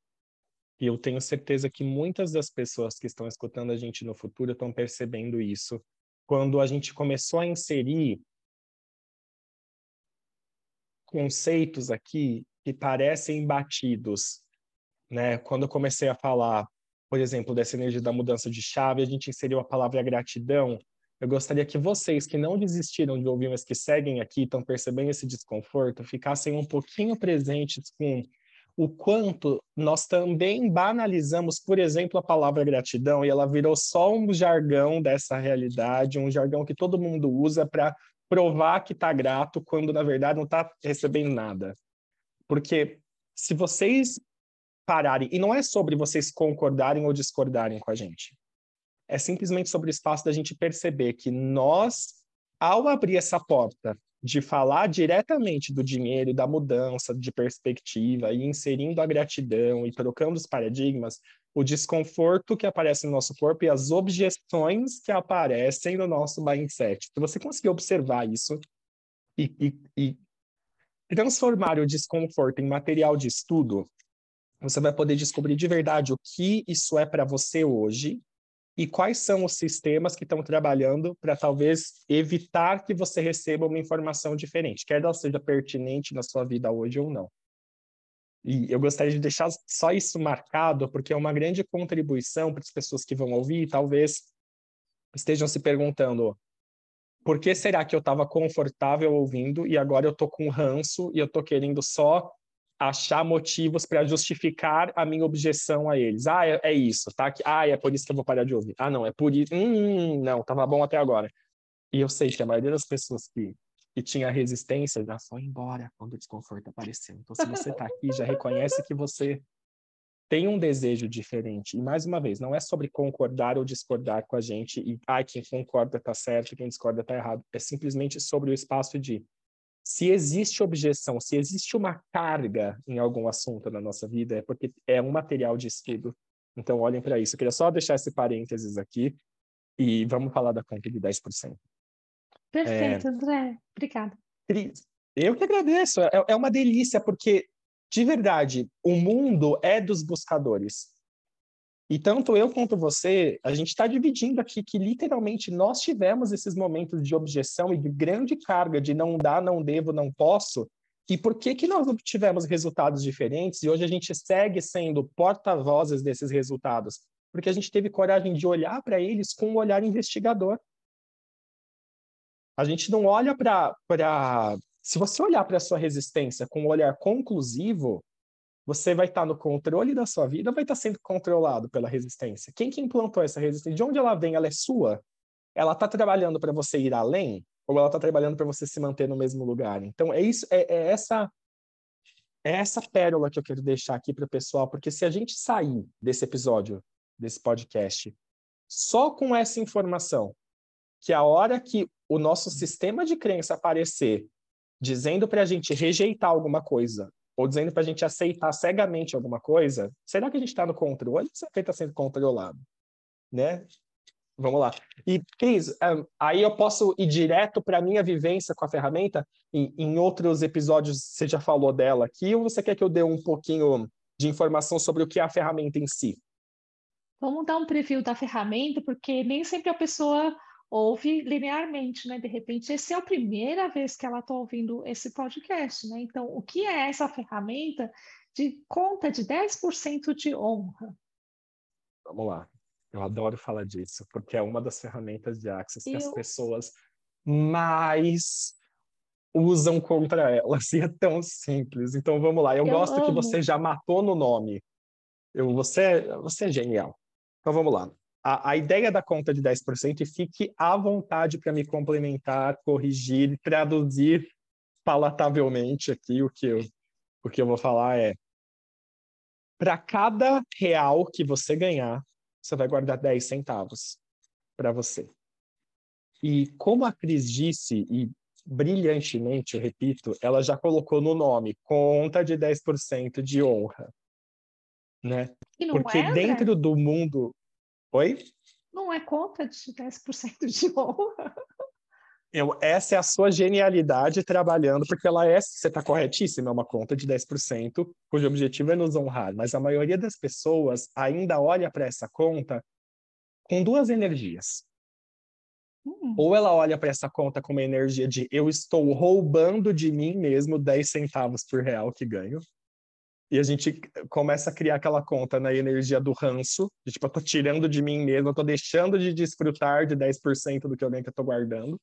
e eu tenho certeza que muitas das pessoas que estão escutando a gente no futuro estão percebendo isso. Quando a gente começou a inserir conceitos aqui que parecem batidos, né? Quando eu comecei a falar, por exemplo, dessa energia da mudança de chave, a gente inseriu a palavra gratidão. Eu gostaria que vocês que não desistiram de ouvir, mas que seguem aqui, estão percebendo esse desconforto, ficassem um pouquinho presentes com o quanto nós também banalizamos, por exemplo, a palavra gratidão e ela virou só um jargão dessa realidade, um jargão que todo mundo usa para provar que está grato quando na verdade não está recebendo nada. Porque se vocês pararem, e não é sobre vocês concordarem ou discordarem com a gente, é simplesmente sobre o espaço da gente perceber que nós, ao abrir essa porta de falar diretamente do dinheiro, da mudança de perspectiva, e inserindo a gratidão e trocando os paradigmas, o desconforto que aparece no nosso corpo e as objeções que aparecem no nosso mindset. Se você conseguir observar isso e, e, e transformar o desconforto em material de estudo, você vai poder descobrir de verdade o que isso é para você hoje e quais são os sistemas que estão trabalhando para talvez evitar que você receba uma informação diferente, quer ela seja pertinente na sua vida hoje ou não. E eu gostaria de deixar só isso marcado, porque é uma grande contribuição para as pessoas que vão ouvir talvez estejam se perguntando: por que será que eu estava confortável ouvindo e agora eu estou com ranço e eu estou querendo só achar motivos para justificar a minha objeção a eles? Ah, é, é, isso, tá? Ah, é por isso que eu vou parar de ouvir. Ah, não, é por isso. Hum, não, estava bom até agora. E eu sei que a maioria das pessoas que, que tinha resistência já foi embora quando o desconforto apareceu. Então, se você está aqui, já reconhece que você tem um desejo diferente. E mais uma vez, não é sobre concordar ou discordar com a gente e ah, quem concorda está certo, quem discorda está errado. É simplesmente sobre o espaço de se existe objeção, se existe uma carga em algum assunto na nossa vida, é porque é um material de estudo. Então, olhem para isso. Eu queria só deixar esse parênteses aqui e vamos falar da conta de 10%. Perfeito, é... André. Obrigada. Eu que agradeço. É, é uma delícia, porque de verdade, o mundo é dos buscadores. E tanto eu quanto você, a gente está dividindo aqui que literalmente nós tivemos esses momentos de objeção e de grande carga de não dá, não devo, não posso. E por que que nós obtivemos resultados diferentes e hoje a gente segue sendo porta-vozes desses resultados? Porque a gente teve coragem de olhar para eles com um olhar investigador. A gente não olha para. Se você olhar para a sua resistência com um olhar conclusivo, você vai estar no controle da sua vida, vai estar sendo controlado pela resistência. Quem que implantou essa resistência? De onde ela vem? Ela é sua? Ela está trabalhando para você ir além? Ou ela está trabalhando para você se manter no mesmo lugar? Então, é isso, é, é essa é essa pérola que eu quero deixar aqui para o pessoal, porque se a gente sair desse episódio, desse podcast, só com essa informação, que a hora que o nosso sistema de crença aparecer dizendo para a gente rejeitar alguma coisa ou dizendo para a gente aceitar cegamente alguma coisa, será que a gente está no controle ou será que está sendo controlado? Né? Vamos lá. E, Cris, um, aí eu posso ir direto para a minha vivência com a ferramenta? Em, outros episódios você já falou dela aqui, ou você quer que eu dê um pouquinho de informação sobre o que é a ferramenta em si? Vamos dar um preview da ferramenta, porque nem sempre a pessoa ouve linearmente, né? De repente, essa é a primeira vez que ela está ouvindo esse podcast, né? Então, o que é essa ferramenta de conta de 10% de honra? Vamos lá. Eu adoro falar disso, porque é uma das ferramentas de Access que Eu... as pessoas mais usam contra elas, [LAUGHS] e é tão simples. Então, vamos lá. Eu, Eu gosto amo. que você já matou no nome. Eu, você, você é genial. Então, vamos lá a, a ideia da conta de 10% e fique à vontade para me complementar, corrigir, traduzir palatavelmente aqui o que eu, o que eu vou falar é para cada real que você ganhar, você vai guardar 10 centavos para você. E como a Cris disse, e brilhantemente, eu repito, ela já colocou no nome conta de 10% de honra. Né? Porque é, dentro do mundo Oi? Não é conta de 10% de honra. Eu, essa é a sua genialidade trabalhando, porque ela é, você está corretíssima, é uma conta de 10%, cujo objetivo é nos honrar, mas a maioria das pessoas ainda olha para essa conta com duas energias. Hum. Ou ela olha para essa conta com uma energia de eu estou roubando de mim mesmo 10 centavos por real que ganho, e a gente começa a criar aquela conta na energia do ranço, de tipo, eu tô tirando de mim mesmo, eu tô deixando de desfrutar de 10% do que eu ganho que eu tô guardando.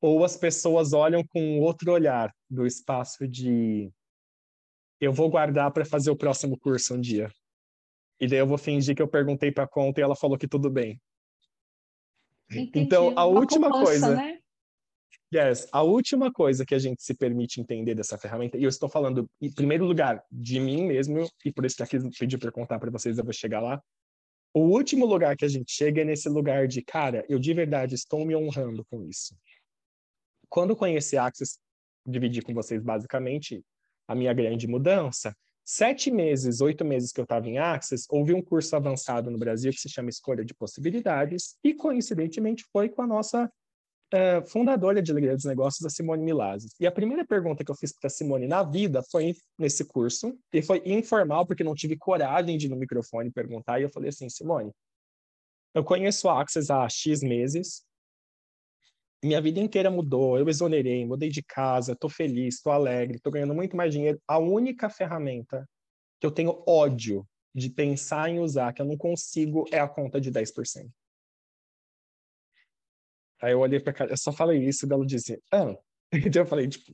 Ou as pessoas olham com outro olhar do espaço de eu vou guardar para fazer o próximo curso um dia. E daí eu vou fingir que eu perguntei para a conta e ela falou que tudo bem. Entendi. Então, a última coisa, né? Yes, a última coisa que a gente se permite entender dessa ferramenta, e eu estou falando, em primeiro lugar, de mim mesmo, e por isso que aqui pedi para contar para vocês, eu vou chegar lá. O último lugar que a gente chega é nesse lugar de, cara, eu de verdade estou me honrando com isso. Quando conheci Access, dividi com vocês basicamente a minha grande mudança. Sete meses, oito meses que eu estava em Access, houve um curso avançado no Brasil que se chama Escolha de Possibilidades, e coincidentemente foi com a nossa uh, fundadora de dos Negócios, a Simone Milazes. E a primeira pergunta que eu fiz para a Simone na vida foi nesse curso, e foi informal, porque não tive coragem de ir no microfone perguntar, e eu falei assim, Simone, eu conheço a Access há X meses, minha vida inteira mudou, eu exonerei, mudei de casa, estou feliz, estou alegre, estou ganhando muito mais dinheiro. A única ferramenta que eu tenho ódio de pensar em usar, que eu não consigo, é a conta de 10%. Aí eu olhei para cara, eu só falei isso, e ela disse, ah. [LAUGHS] Então eu falei, tipo,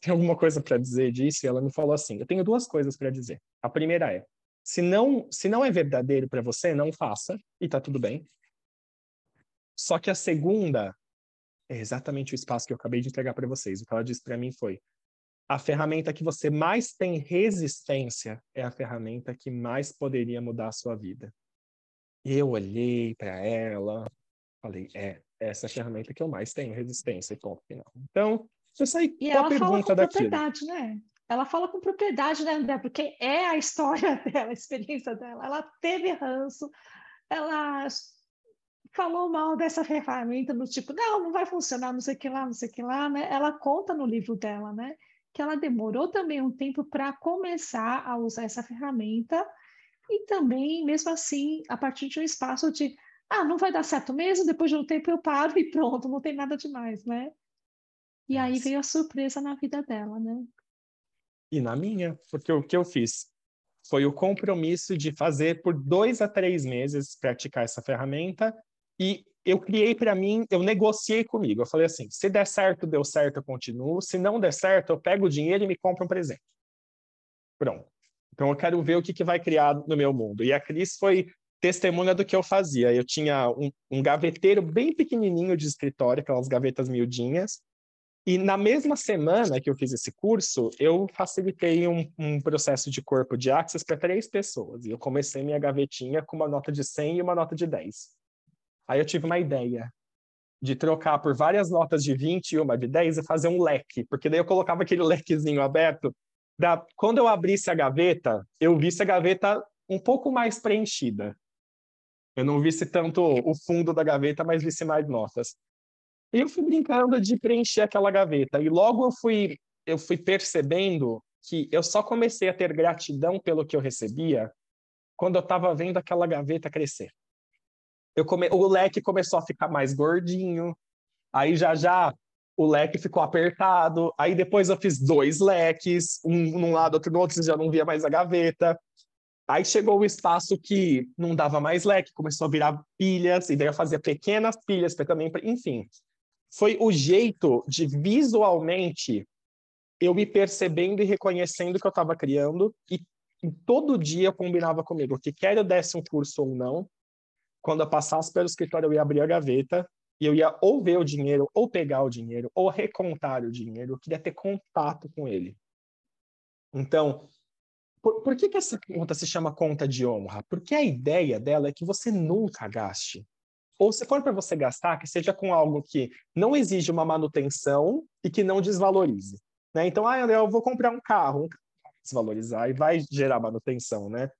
tem alguma coisa para dizer disso? E ela me falou assim: eu tenho duas coisas para dizer. A primeira é: se não, se não é verdadeiro para você, não faça, e tá tudo bem. Só que a segunda é exatamente o espaço que eu acabei de entregar para vocês. O que ela disse para mim foi: a ferramenta que você mais tem resistência é a ferramenta que mais poderia mudar a sua vida. Eu olhei para ela, falei: é, essa ferramenta que eu mais tenho resistência e ponto final. Então, eu saí e com a pergunta daquilo. propriedade, né? Ela fala com propriedade, né, André? Porque é a história [LAUGHS] dela, a experiência dela. Ela teve ranço, ela falou mal dessa ferramenta, no tipo, não, não vai funcionar, não sei o que lá, não sei o que lá, né? Ela conta no livro dela, né? Que ela demorou também um tempo para começar a usar essa ferramenta e também, mesmo assim, a partir de um espaço de ah, não vai dar certo mesmo, depois de um tempo eu paro e pronto, não tem nada demais, né? E aí veio a surpresa na vida dela, né? E na minha, porque o que eu fiz foi o compromisso de fazer por dois a três meses praticar essa ferramenta e eu criei para mim, eu negociei comigo. Eu falei assim: se der certo, deu certo, eu continuo. Se não der certo, eu pego o dinheiro e me compro um presente. Pronto. Então eu quero ver o que, que vai criar no meu mundo. E a Cris foi testemunha do que eu fazia. Eu tinha um, um gaveteiro bem pequenininho de escritório, aquelas gavetas miudinhas. E na mesma semana que eu fiz esse curso, eu facilitei um, um processo de corpo de Access para três pessoas. E eu comecei minha gavetinha com uma nota de 100 e uma nota de 10. Aí eu tive uma ideia de trocar por várias notas de 20 e uma de 10 e fazer um leque, porque daí eu colocava aquele lequezinho aberto. Da... Quando eu abrisse a gaveta, eu visse a gaveta um pouco mais preenchida. Eu não visse tanto o fundo da gaveta, mas visse mais notas. E eu fui brincando de preencher aquela gaveta. E logo eu fui, eu fui percebendo que eu só comecei a ter gratidão pelo que eu recebia quando eu estava vendo aquela gaveta crescer eu come... o leque começou a ficar mais gordinho, aí já já o leque ficou apertado, aí depois eu fiz dois leques, um num lado, outro no outro, já não via mais a gaveta. Aí chegou o espaço que não dava mais leque, começou a virar pilhas, e daí eu fazia pequenas pilhas para também, enfim. Foi o jeito de visualmente eu me percebendo e reconhecendo que eu estava criando, e, e, todo dia eu combinava comigo que quer eu desse um curso ou não, quando eu passasse pelo escritório, eu ia abrir a gaveta e eu ia ou ver o dinheiro, ou pegar o dinheiro, ou recontar o dinheiro. Eu queria ter contato com ele. Então, por, por que, que essa conta se chama conta de honra? Porque a ideia dela é que você nunca gaste. Ou se for para você gastar, que seja com algo que não exige uma manutenção e que não desvalorize. Né? Então, ah, André, eu vou comprar um carro, desvalorizar e vai gerar manutenção, né?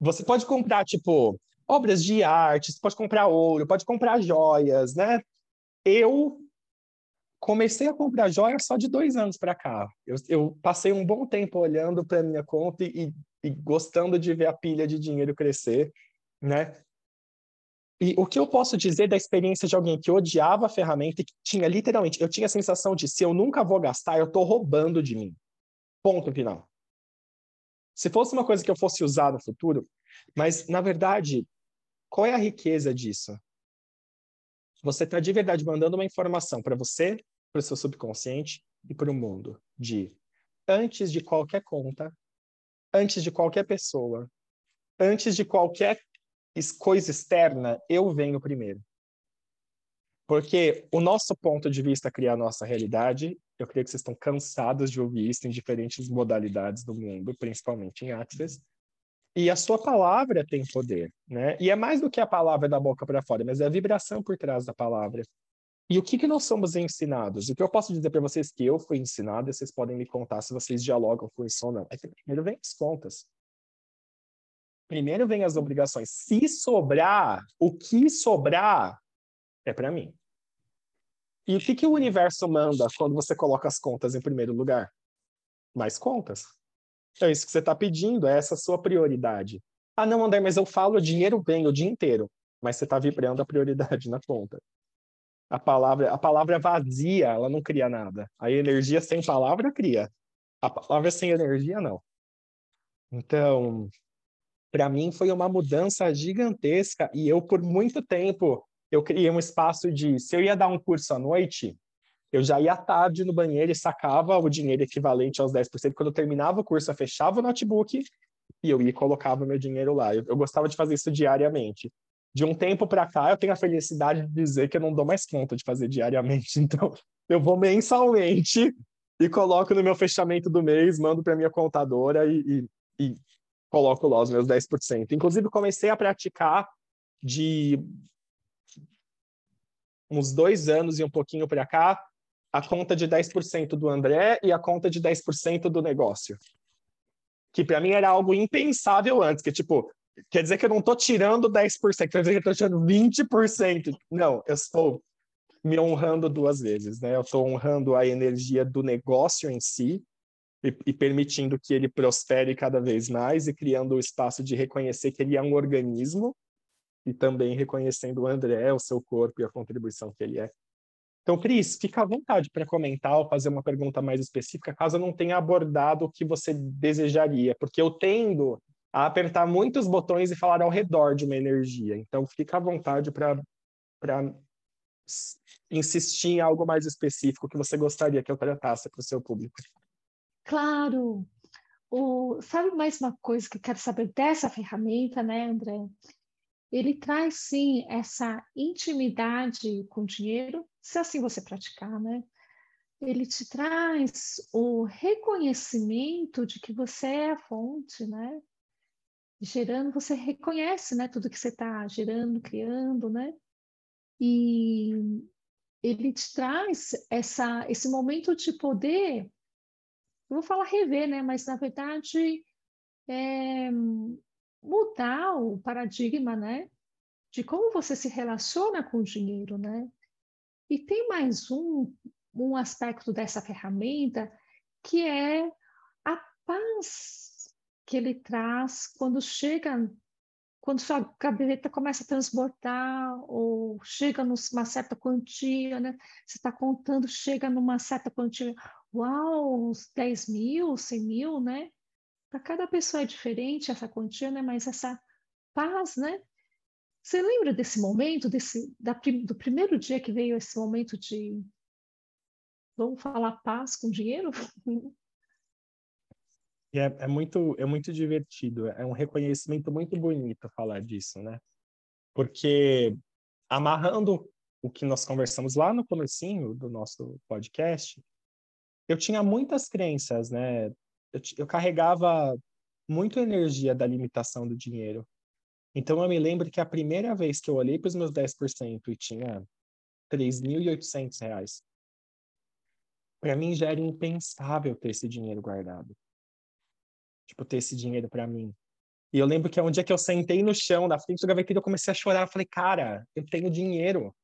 Você pode comprar, tipo, obras de arte, você pode comprar ouro, pode comprar joias, né? Eu comecei a comprar joias só de dois anos para cá. Eu, eu, passei um bom tempo olhando para minha conta e, e, gostando de ver a pilha de dinheiro crescer, né? E o que eu posso dizer da experiência de alguém que odiava a ferramenta e que tinha literalmente, eu tinha a sensação de se eu nunca vou gastar, eu estou roubando de mim. Ponto final. Se fosse uma coisa que eu fosse usar no futuro, mas na verdade qual é a riqueza disso? Você está de verdade mandando uma informação para você, para o seu subconsciente e para o mundo de antes de qualquer conta, antes de qualquer pessoa, antes de qualquer coisa externa, eu venho primeiro. Porque o nosso ponto de vista cria a nossa realidade. Eu creio que vocês estão cansados de ouvir isso em diferentes modalidades do mundo, principalmente em Access. E a sua palavra tem poder, né? E é mais do que a palavra da boca para fora, mas é a vibração por trás da palavra. E o que, que nós somos ensinados? O que eu posso dizer para vocês que eu fui ensinado, e vocês podem me contar se vocês dialogam com isso ou não, é que primeiro vem as contas. Primeiro vem as obrigações. Se sobrar, o que sobrar é para mim. E o que, que o universo manda quando você coloca as contas em primeiro lugar? Mais contas. É isso que você está pedindo, é essa sua prioridade. Ah, não, André, mas eu falo, o dinheiro vem o dia inteiro, mas você está vibrando a prioridade [LAUGHS] na conta. A palavra, a palavra vazia, ela não cria nada. A energia sem palavra cria. A palavra sem energia, não. Então, para mim foi uma mudança gigantesca e eu, por muito tempo, eu criei um espaço de, se eu ia dar um curso à noite, eu já ia tarde no banheiro e sacava o dinheiro equivalente aos 10%. Quando eu terminava o curso, eu fechava o notebook e eu ia e colocava meu dinheiro lá. Eu, eu gostava de fazer isso diariamente. De um tempo para cá, eu tenho a felicidade de dizer que eu não dou mais conta de fazer diariamente. [LAUGHS] Então, eu vou mensalmente e coloco no meu fechamento do mês, mando para minha contadora e, e, e coloco lá os meus 10%. Inclusive, comecei a praticar de uns dois anos e um pouquinho para cá, a conta de 10% do André e a conta de 10% do negócio. Que para mim era algo impensável antes, que tipo, quer dizer que eu não estou tirando 10%, quer dizer que eu estou tirando 20%. Não, eu estou me honrando duas vezes, né? Eu estou honrando a energia do negócio em si, e, e, permitindo que ele prospere cada vez mais e criando o espaço de reconhecer que ele é um organismo e também reconhecendo o André, o seu corpo e a contribuição que ele é. Então, Cris, fica à vontade para comentar ou fazer uma pergunta mais específica, caso eu não tenha abordado o que você desejaria, porque eu tendo a apertar muitos botões e falar ao redor de uma energia. Então, fica à vontade para insistir em algo mais específico que você gostaria que eu tratasse para o seu público. Claro. O, sabe mais uma coisa que eu quero saber dessa ferramenta, né, André? Ele traz sim essa intimidade com o dinheiro, se assim você praticar, né? Ele te traz o reconhecimento de que você é a fonte, né? Gerando, você reconhece, né, tudo que você está gerando, criando, né? E ele te traz essa, esse momento de poder eu vou falar rever, né? Mas na verdade é mudar o paradigma, né? De como você se relaciona com o dinheiro, né? E tem mais um, um aspecto dessa ferramenta que é a paz que ele traz quando chega, quando sua gaveta começa a transbordar ou chega numa certa quantia, né? Você está contando, chega numa certa quantia, uau, uns 10 mil, 100 mil, né? Para cada pessoa é diferente essa quantia, né? Mas essa paz, né? Você lembra desse momento, desse, da, do primeiro dia que veio esse momento de, vamos falar paz com dinheiro? [LAUGHS] É, é, muito, é muito divertido, é um reconhecimento muito bonito falar disso, né? Porque amarrando o que nós conversamos lá no comecinho do nosso podcast, eu tinha muitas crenças, né? Eu, eu carregava muito energia da limitação do dinheiro. Então eu me lembro que a primeira vez que eu olhei para os meus 10% e tinha 3.800 reais, para mim já era impensável ter esse dinheiro guardado. Tipo, ter esse dinheiro para mim. E eu lembro que um dia que eu sentei no chão, na frente do gaveteiro, eu comecei a chorar. Eu falei, cara, eu tenho dinheiro.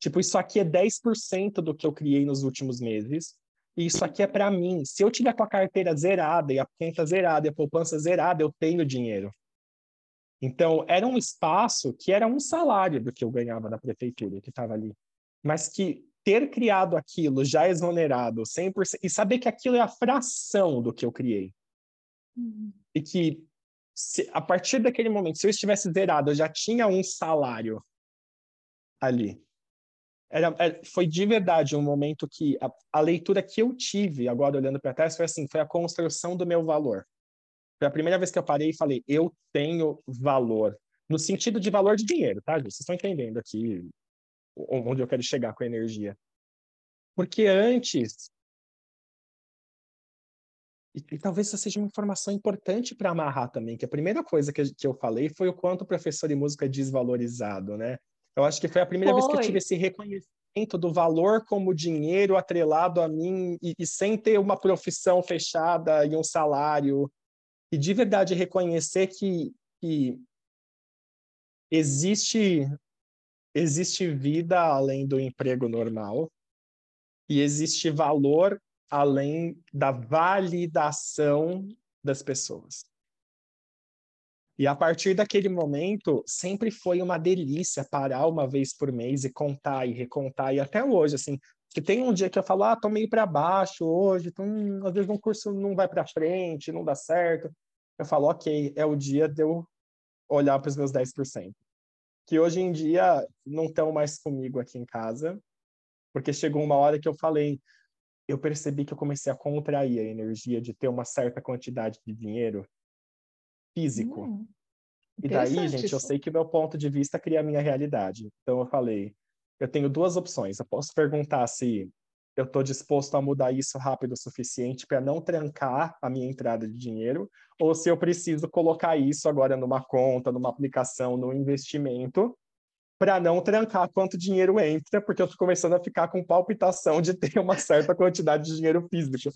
Tipo, isso aqui é 10% do que eu criei nos últimos meses isso aqui é para mim. Se eu tiver com a carteira zerada e a conta zerada e a poupança zerada, eu tenho dinheiro. Então, era um espaço que era um salário do que eu ganhava da prefeitura, que estava ali. Mas que ter criado aquilo já exonerado 100%, e saber que aquilo é a fração do que eu criei. Uhum. E que, se, a partir daquele momento, se eu estivesse zerado, eu já tinha um salário ali era, era, é, foi de verdade um momento que a, a leitura que eu tive, agora olhando para trás, foi assim, foi a construção do meu valor. Foi a primeira vez que eu parei e falei, eu tenho valor. No sentido de valor de dinheiro, tá, gente? Vocês estão entendendo aqui onde eu quero chegar com a energia. Porque antes, e, e, talvez isso seja uma informação importante para amarrar também, que a primeira coisa que, que eu falei foi o quanto o professor de música é desvalorizado, né? Eu acho que foi a primeira foi. vez que eu tive esse reconhecimento do valor como dinheiro atrelado a mim e, e, sem ter uma profissão fechada e um salário. E de verdade reconhecer que, que existe, existe vida além do emprego normal e existe valor além da validação das pessoas. E a partir daquele momento, sempre foi uma delícia parar uma vez por mês e contar e recontar. E até hoje, assim, que tem um dia que eu falo, ah, tô meio para baixo hoje, então, hum, às vezes um curso não vai para frente, não dá certo. Eu falo, ok, é o dia de eu olhar para os meus 10%. Que hoje em dia não estão mais comigo aqui em casa, porque chegou uma hora que eu falei, eu percebi que eu comecei a contrair a energia de ter uma certa quantidade de dinheiro físico. Hum, e daí, gente, isso. eu sei que o meu ponto de vista cria a minha realidade. Então eu falei, eu tenho duas opções. Eu posso perguntar se eu estou disposto a mudar isso rápido o suficiente para não trancar a minha entrada de dinheiro, ou se eu preciso colocar isso agora numa conta, numa aplicação, num investimento, para não trancar quanto dinheiro entra, porque eu estou começando a ficar com palpitação de ter uma certa quantidade de dinheiro físico.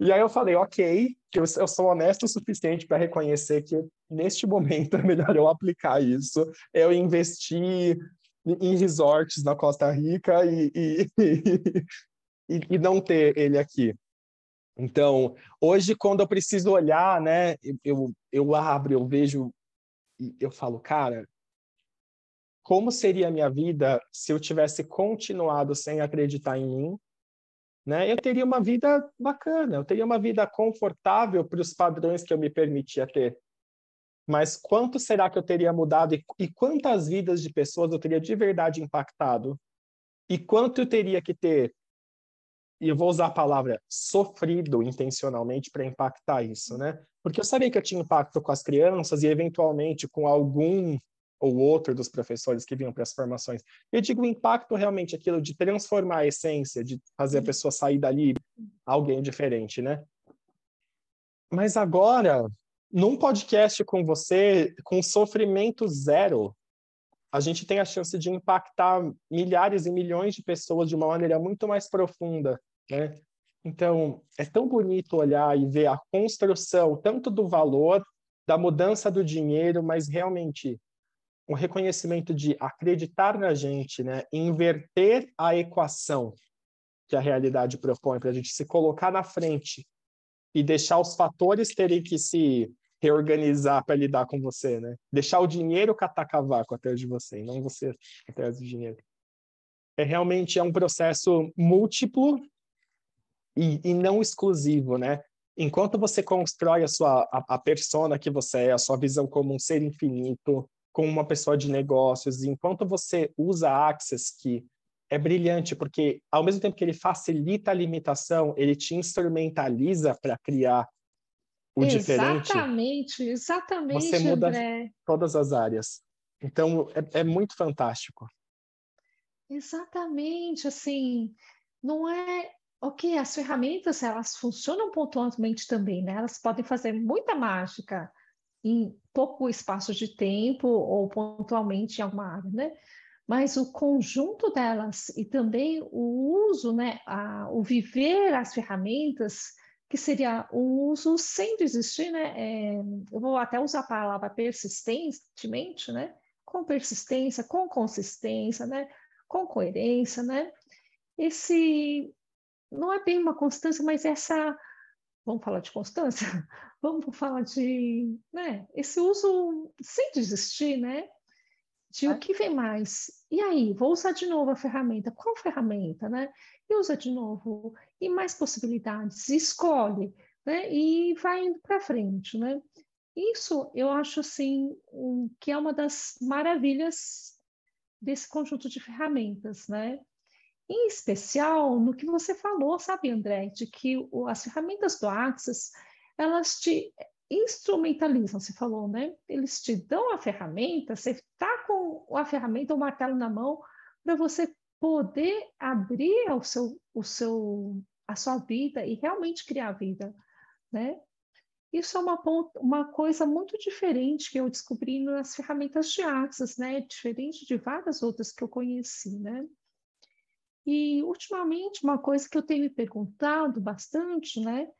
E aí eu falei, ok, eu, eu sou honesto o suficiente para reconhecer que neste momento é melhor eu aplicar isso, eu investir em resorts na Costa Rica e, e, [LAUGHS] e, e não ter ele aqui. Então, hoje, quando eu preciso olhar, né, eu, eu abro, eu vejo eu falo, cara, como seria a minha vida se eu tivesse continuado sem acreditar em mim? Né? Eu teria uma vida bacana, eu teria uma vida confortável para os padrões que eu me permitia ter. Mas quanto será que eu teria mudado e, e quantas vidas de pessoas eu teria de verdade impactado? E quanto eu teria que ter e eu vou usar a palavra sofrido intencionalmente para impactar isso, né? Porque eu sabia que eu tinha impacto com as crianças e eventualmente com algum ou outro dos professores que vinham para as formações. Eu digo impacto realmente aquilo de transformar a essência, de fazer a pessoa sair dali alguém diferente, né? Mas agora, num podcast com você, com sofrimento zero, a gente tem a chance de impactar milhares e milhões de pessoas de uma maneira muito mais profunda, né? Então, é tão bonito olhar e ver a construção tanto do valor, da mudança do dinheiro, mas realmente um reconhecimento de acreditar na gente, né? Inverter a equação que a realidade propõe para a gente se colocar na frente e deixar os fatores terem que se reorganizar para lidar com você, né? Deixar o dinheiro catar cavaco atrás de você, e não você atrás do dinheiro. É realmente é um processo múltiplo e, e não exclusivo, né? Enquanto você constrói a sua a, a persona que você é, a sua visão como um ser infinito, como uma pessoa de negócios, enquanto você usa a Access, que é brilhante, porque ao mesmo tempo que ele facilita a limitação, ele te instrumentaliza para criar o exatamente, diferente. Exatamente, exatamente. Você muda André. todas as áreas. Então, é, é muito fantástico. Exatamente, assim, não é Ok, as ferramentas elas funcionam pontualmente também, né? Elas podem fazer muita mágica em pouco espaço de tempo ou pontualmente em alguma área, né? Mas o conjunto delas e também o uso, né? A, o viver as ferramentas que seria o uso sem desistir, né? É, eu vou até usar a palavra persistentemente, né? Com persistência, com consistência, né? Com coerência, né? Esse não é bem uma constância, mas essa vamos falar de constância, vamos falar de, né? Esse uso sem desistir, né? De é. o que vem mais. E aí, vou usar de novo a ferramenta. Qual ferramenta, né? E usa de novo. E mais possibilidades. Escolhe, né? E vai indo para frente, né? Isso eu acho assim um, que é uma das maravilhas desse conjunto de ferramentas, né? Em especial no que você falou, sabe, André, de que o, as ferramentas do Access, elas te instrumentalizam, você falou, né? Eles te dão a ferramenta, você está com a ferramenta, o martelo na mão, para você poder abrir o seu, o seu, a sua vida e realmente criar a vida, né? Isso é uma, uma coisa muito diferente que eu descobri nas ferramentas de Access, né? Diferente de várias outras que eu conheci, né? E, ultimamente, uma coisa que eu tenho me perguntado bastante, né?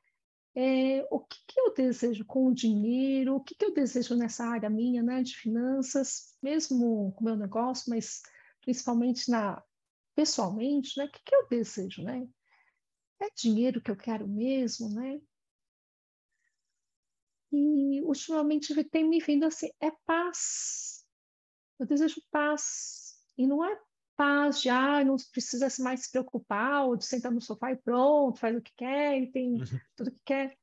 É, o que, que, eu desejo com o dinheiro, o que, que, eu desejo nessa área minha, né, de finanças, mesmo com o meu negócio, mas principalmente na pessoalmente, né, o que, que eu desejo, né? É dinheiro que eu quero mesmo, né? E ultimamente tem me vindo assim, é paz. Eu desejo paz. E não é paz de ah, não precisa mais se preocupar, ou de sentar no sofá e pronto, faz o que quer e tem uhum. tudo que quer.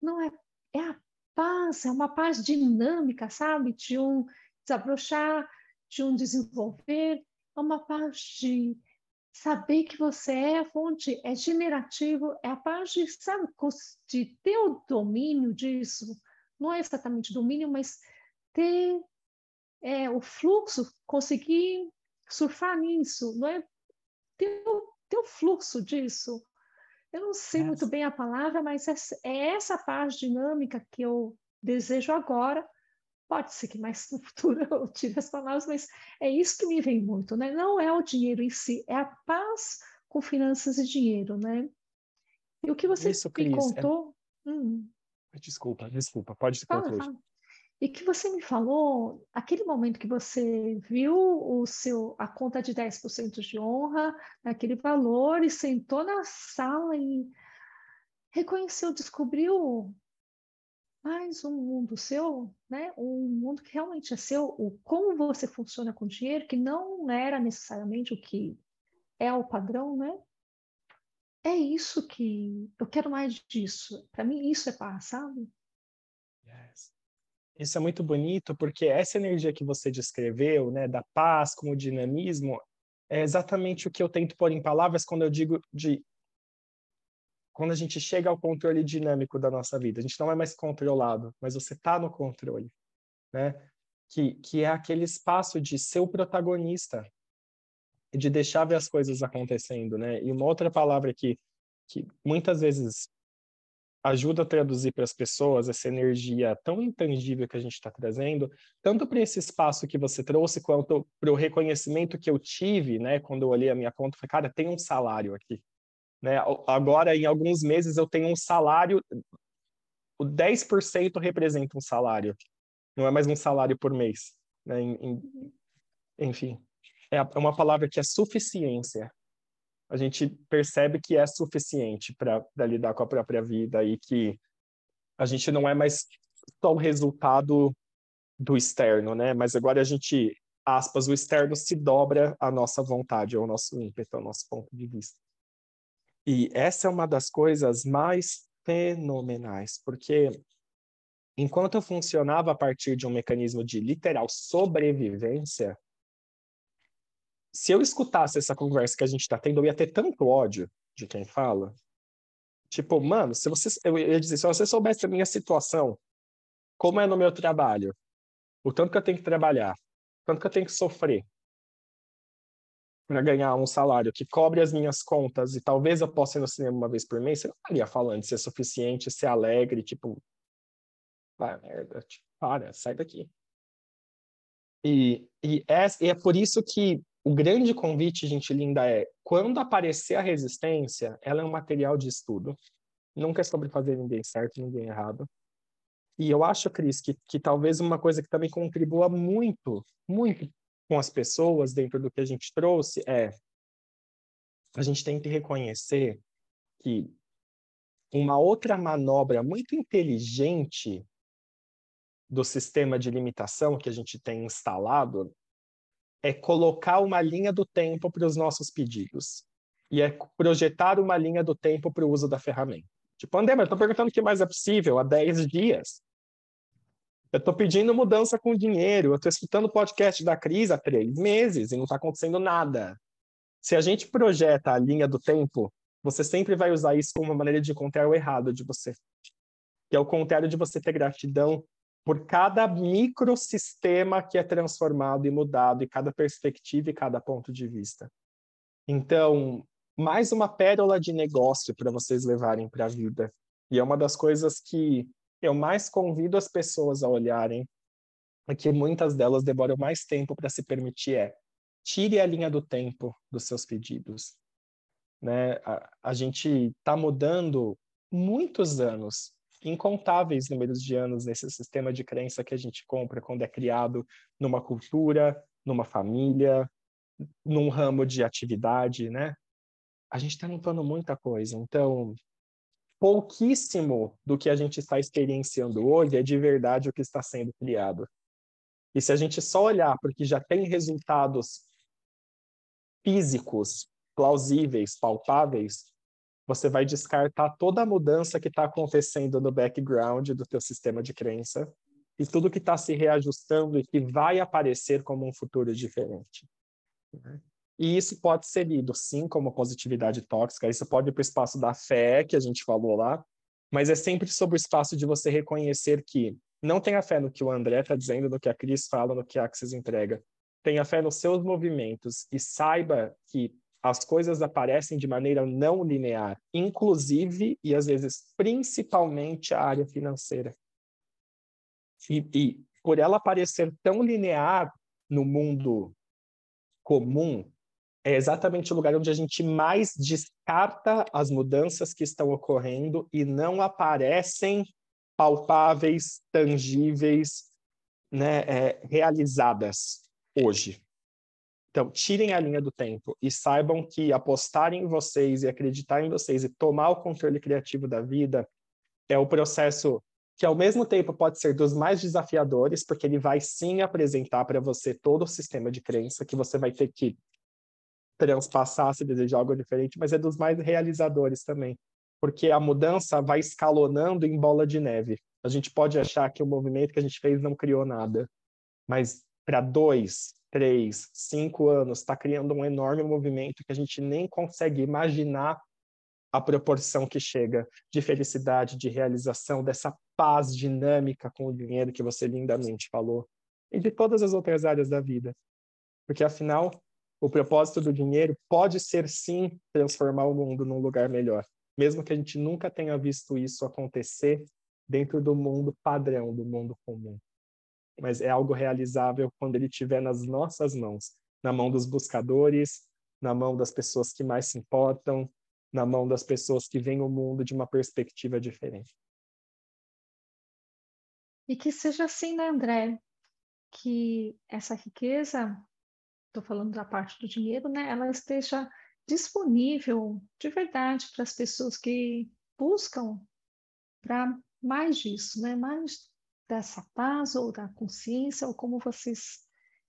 Não é, é a paz, é uma paz dinâmica, sabe? De um desabrochar, de um desenvolver, é uma paz de saber que você é fonte, é generativo, é a paz de, sabe, de ter o domínio disso, não é exatamente domínio, mas ter é, o fluxo, conseguir surfar nisso, não é ter, ter o fluxo disso. Eu não sei muito bem a palavra, mas é, é essa paz dinâmica que eu desejo agora. Pode ser que mais no futuro [LAUGHS] eu tire as palavras, mas é isso que me vem muito, né? Não é o dinheiro em si, é a paz com finanças e dinheiro, né? E o que você isso, me Cris, é contou... É... Hum. Desculpa, desculpa, pode concluir. E que você me falou, aquele momento que você viu o seu, a conta de 10% de honra, aquele valor, e sentou na sala e reconheceu, descobriu mais um mundo seu, né? Um mundo que realmente é seu, o como você funciona com dinheiro, que não era necessariamente o que é o padrão, né? É isso que eu quero mais disso. Para mim isso é paz, sabe? Isso é muito bonito porque essa energia que você descreveu, né, da paz com o dinamismo, é exatamente o que eu tento pôr em palavras quando eu digo de quando a gente chega ao controle dinâmico da nossa vida. A gente não é mais controlado, mas você está no controle, né? Que, que é aquele espaço de ser o protagonista, de deixar ver as coisas acontecendo, né? E uma outra palavra que, que muitas vezes ajuda a traduzir para as pessoas essa energia tão intangível que a gente está trazendo, tanto para esse espaço que você trouxe, quanto para o reconhecimento que eu tive, né? Quando eu olhei a minha conta, falei, cara, tem um salário aqui. Né? Agora, em alguns meses, eu tenho um salário, o 10% representa um salário, não é mais um salário por mês. Né? Enfim, é uma palavra que é suficiência. A gente percebe que é suficiente para lidar com a própria vida e que a gente não é mais só o resultado do externo, né? Mas agora a gente, aspas, o externo se dobra à nossa vontade, ao nosso ímpeto, ao nosso ponto de vista. E essa é uma das coisas mais fenomenais, porque enquanto eu funcionava a partir de um mecanismo de literal sobrevivência, se eu escutasse essa conversa que a gente está tendo, eu ia ter tanto ódio de quem fala. Tipo, mano, se você, eu ia dizer, se você soubesse a minha situação, como é no meu trabalho, o tanto que eu tenho que trabalhar, o tanto que eu tenho que sofrer, para ganhar um salário que cobre as minhas contas e talvez eu possa ir no cinema uma vez por mês, você não estaria falando de ser suficiente, ser alegre, tipo, vai merda, tipo, para, sai daqui. E, e, é, e é por isso que o grande convite, gente linda, é quando aparecer a resistência, ela é um material de estudo. Nunca é sobre fazer ninguém certo, ninguém errado. E eu acho, Cris, que, que talvez uma coisa que também contribua muito, muito com as pessoas dentro do que a gente trouxe é a gente tem que reconhecer que uma outra manobra muito inteligente do sistema de limitação que a gente tem instalado é colocar uma linha do tempo para os nossos pedidos e é projetar uma linha do tempo para o uso da ferramenta. Tipo, André, mas estou perguntando o que mais é possível há 10 dias. Eu estou pedindo mudança com dinheiro, eu estou escutando o podcast da Cris há três meses e não está acontecendo nada. Se a gente projeta a linha do tempo, você sempre vai usar isso como uma maneira de encontrar o errado de você. Que é o contrário de você ter gratidão por cada microsistema que é transformado e mudado, e cada perspectiva e cada ponto de vista. Então, mais uma pérola de negócio para vocês levarem para a vida. E é uma das coisas que eu mais convido as pessoas a olharem, que muitas delas demoram mais tempo para se permitir, é tire a linha do tempo dos seus pedidos. Né? A, a gente está mudando muitos anos, incontáveis números de anos nesse sistema de crença que a gente compra quando é criado numa cultura, numa família, num ramo de atividade, né? A gente está limpando muita coisa. Então, pouquíssimo do que a gente está experienciando hoje é de verdade o que está sendo criado. E se a gente só olhar porque já tem resultados físicos, plausíveis, palpáveis, você vai descartar toda a mudança que está acontecendo no background do teu sistema de crença e tudo que está se reajustando e que vai aparecer como um futuro diferente. Né? E isso pode ser lido, sim, como positividade tóxica. Isso pode ir para o espaço da fé, que a gente falou lá, mas é sempre sobre o espaço de você reconhecer que não tenha fé no que o André está dizendo, no que a Cris fala, no que a Axis entrega. Tenha fé nos seus movimentos e saiba que as coisas aparecem de maneira não linear, inclusive e às vezes principalmente a área financeira. E, e por ela parecer tão linear no mundo comum, é exatamente o lugar onde a gente mais descarta as mudanças que estão ocorrendo e não aparecem palpáveis, tangíveis, né, é, realizadas hoje. Então, tirem a linha do tempo e saibam que apostar em vocês e acreditar em vocês e tomar o controle criativo da vida é o processo que, ao mesmo tempo, pode ser dos mais desafiadores, porque ele vai sim apresentar para você todo o sistema de crença que você vai ter que transpassar se desejar algo diferente, mas é dos mais realizadores também, porque a mudança vai escalonando em bola de neve. A gente pode achar que o movimento que a gente fez não criou nada, mas para dois, três, cinco anos está criando um enorme movimento que a gente nem consegue imaginar a proporção que chega de felicidade, de realização, dessa paz dinâmica com o dinheiro que você lindamente falou, e de todas as outras áreas da vida. Porque, afinal, o propósito do dinheiro pode ser sim transformar o mundo num lugar melhor, mesmo que a gente nunca tenha visto isso acontecer dentro do mundo padrão, do mundo comum. Mas é algo realizável quando ele estiver nas nossas mãos, na mão dos buscadores, na mão das pessoas que mais se importam, na mão das pessoas que veem o mundo de uma perspectiva diferente. E que seja assim, né, André? Que essa riqueza estou falando da parte do dinheiro, né, ela esteja disponível de verdade para as pessoas que buscam para mais disso, né, mais dessa paz ou da consciência, ou como vocês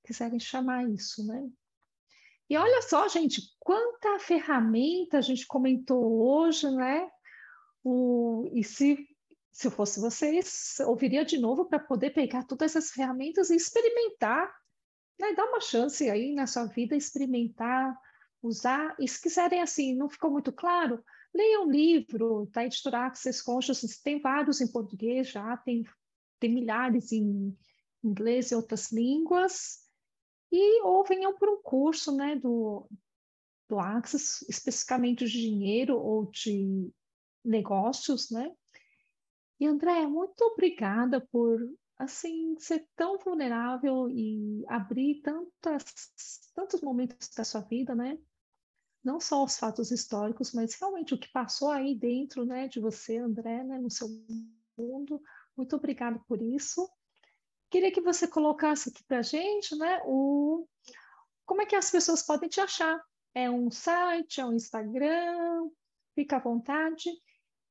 quiserem chamar isso, né? E olha só, gente, quanta ferramenta a gente comentou hoje, né? O, e se, se eu fosse vocês, ouviria de novo para poder pegar todas essas ferramentas e experimentar né, dá uma chance aí na sua vida experimentar, usar. E se quiserem, assim, não ficou muito claro, leia um livro da editora Access Consciousness, tem vários em português já, tem, tem milhares em inglês e outras línguas, e ou venham para um curso né, do, do Access, especificamente de dinheiro ou de negócios, né? E André, muito obrigada por assim, ser tão vulnerável e abrir tantas, tantos momentos da sua vida, né? Não só os fatos históricos, mas realmente o que passou aí dentro, né, de você, André, né, no seu mundo. Muito obrigada por isso. Queria que você colocasse aqui para a gente, né, o como é que as pessoas podem te achar? É um site, é um Instagram? Fica à vontade.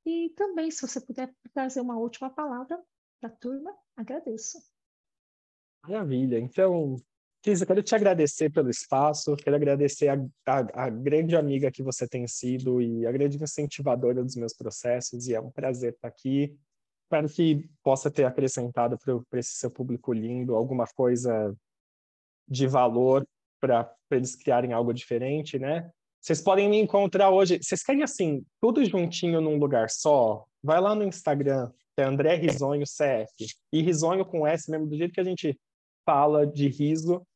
E também, se você puder trazer uma última palavra para a turma, agradeço. Maravilha. Então, Kisa, quero te agradecer pelo espaço, quero agradecer a, a, a, grande amiga que você tem sido e a grande incentivadora dos meus processos, e é um prazer estar aqui. Espero que possa ter acrescentado para esse seu público lindo alguma coisa de valor para eles criarem algo diferente, né? Vocês podem me encontrar hoje. Vocês querem assim, tudo juntinho num lugar só? Vai lá no Instagram, é André Risonho CF. E risonho com S mesmo, do jeito que a gente fala de riso.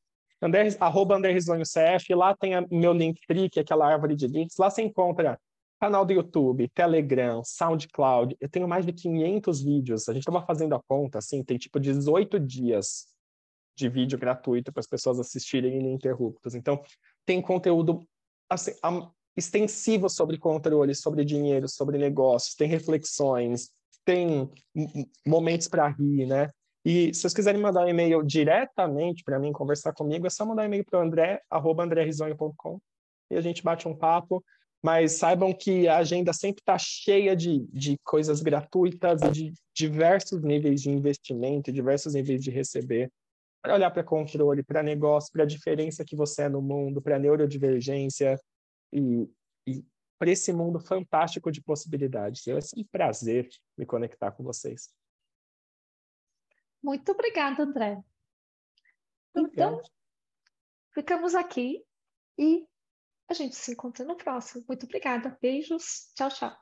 André, arroba André Risonho CF, lá tem o meu Linktree, que é aquela árvore de links. Lá você encontra canal do YouTube, Telegram, SoundCloud. Eu tenho mais de 500 vídeos. A gente estava fazendo a conta, assim, tem tipo 18 dias de vídeo gratuito para as pessoas assistirem ininterruptos. Então, tem conteúdo assim, extensivo sobre controle, sobre dinheiro, sobre negócios, tem reflexões, tem momentos para rir, né? E se vocês quiserem mandar um e-mail diretamente para mim, conversar comigo, é só mandar um e-mail para o André, arroba e a gente bate um papo. Mas saibam que a agenda sempre está cheia de, de coisas gratuitas e de diversos níveis de investimento, diversos níveis de receber, para olhar para controle, para negócio, para a diferença que você é no mundo, para neurodivergência e, e para esse mundo fantástico de possibilidades. É um prazer me conectar com vocês. Muito obrigada, André. Então, ficamos aqui e a gente se encontra no próximo. Muito obrigada. Beijos. Tchau, tchau.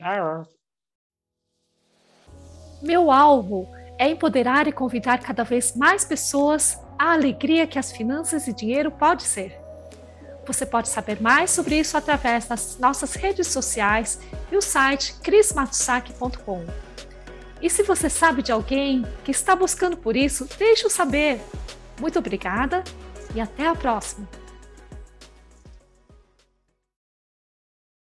Tchau. Meu alvo é empoderar e convidar cada vez mais pessoas à alegria que as finanças e dinheiro pode ser. Você pode saber mais sobre isso através das nossas redes sociais e o site crismatsaki.com. E se você sabe de alguém que está buscando por isso, deixe-o saber. Muito obrigada e até a próxima!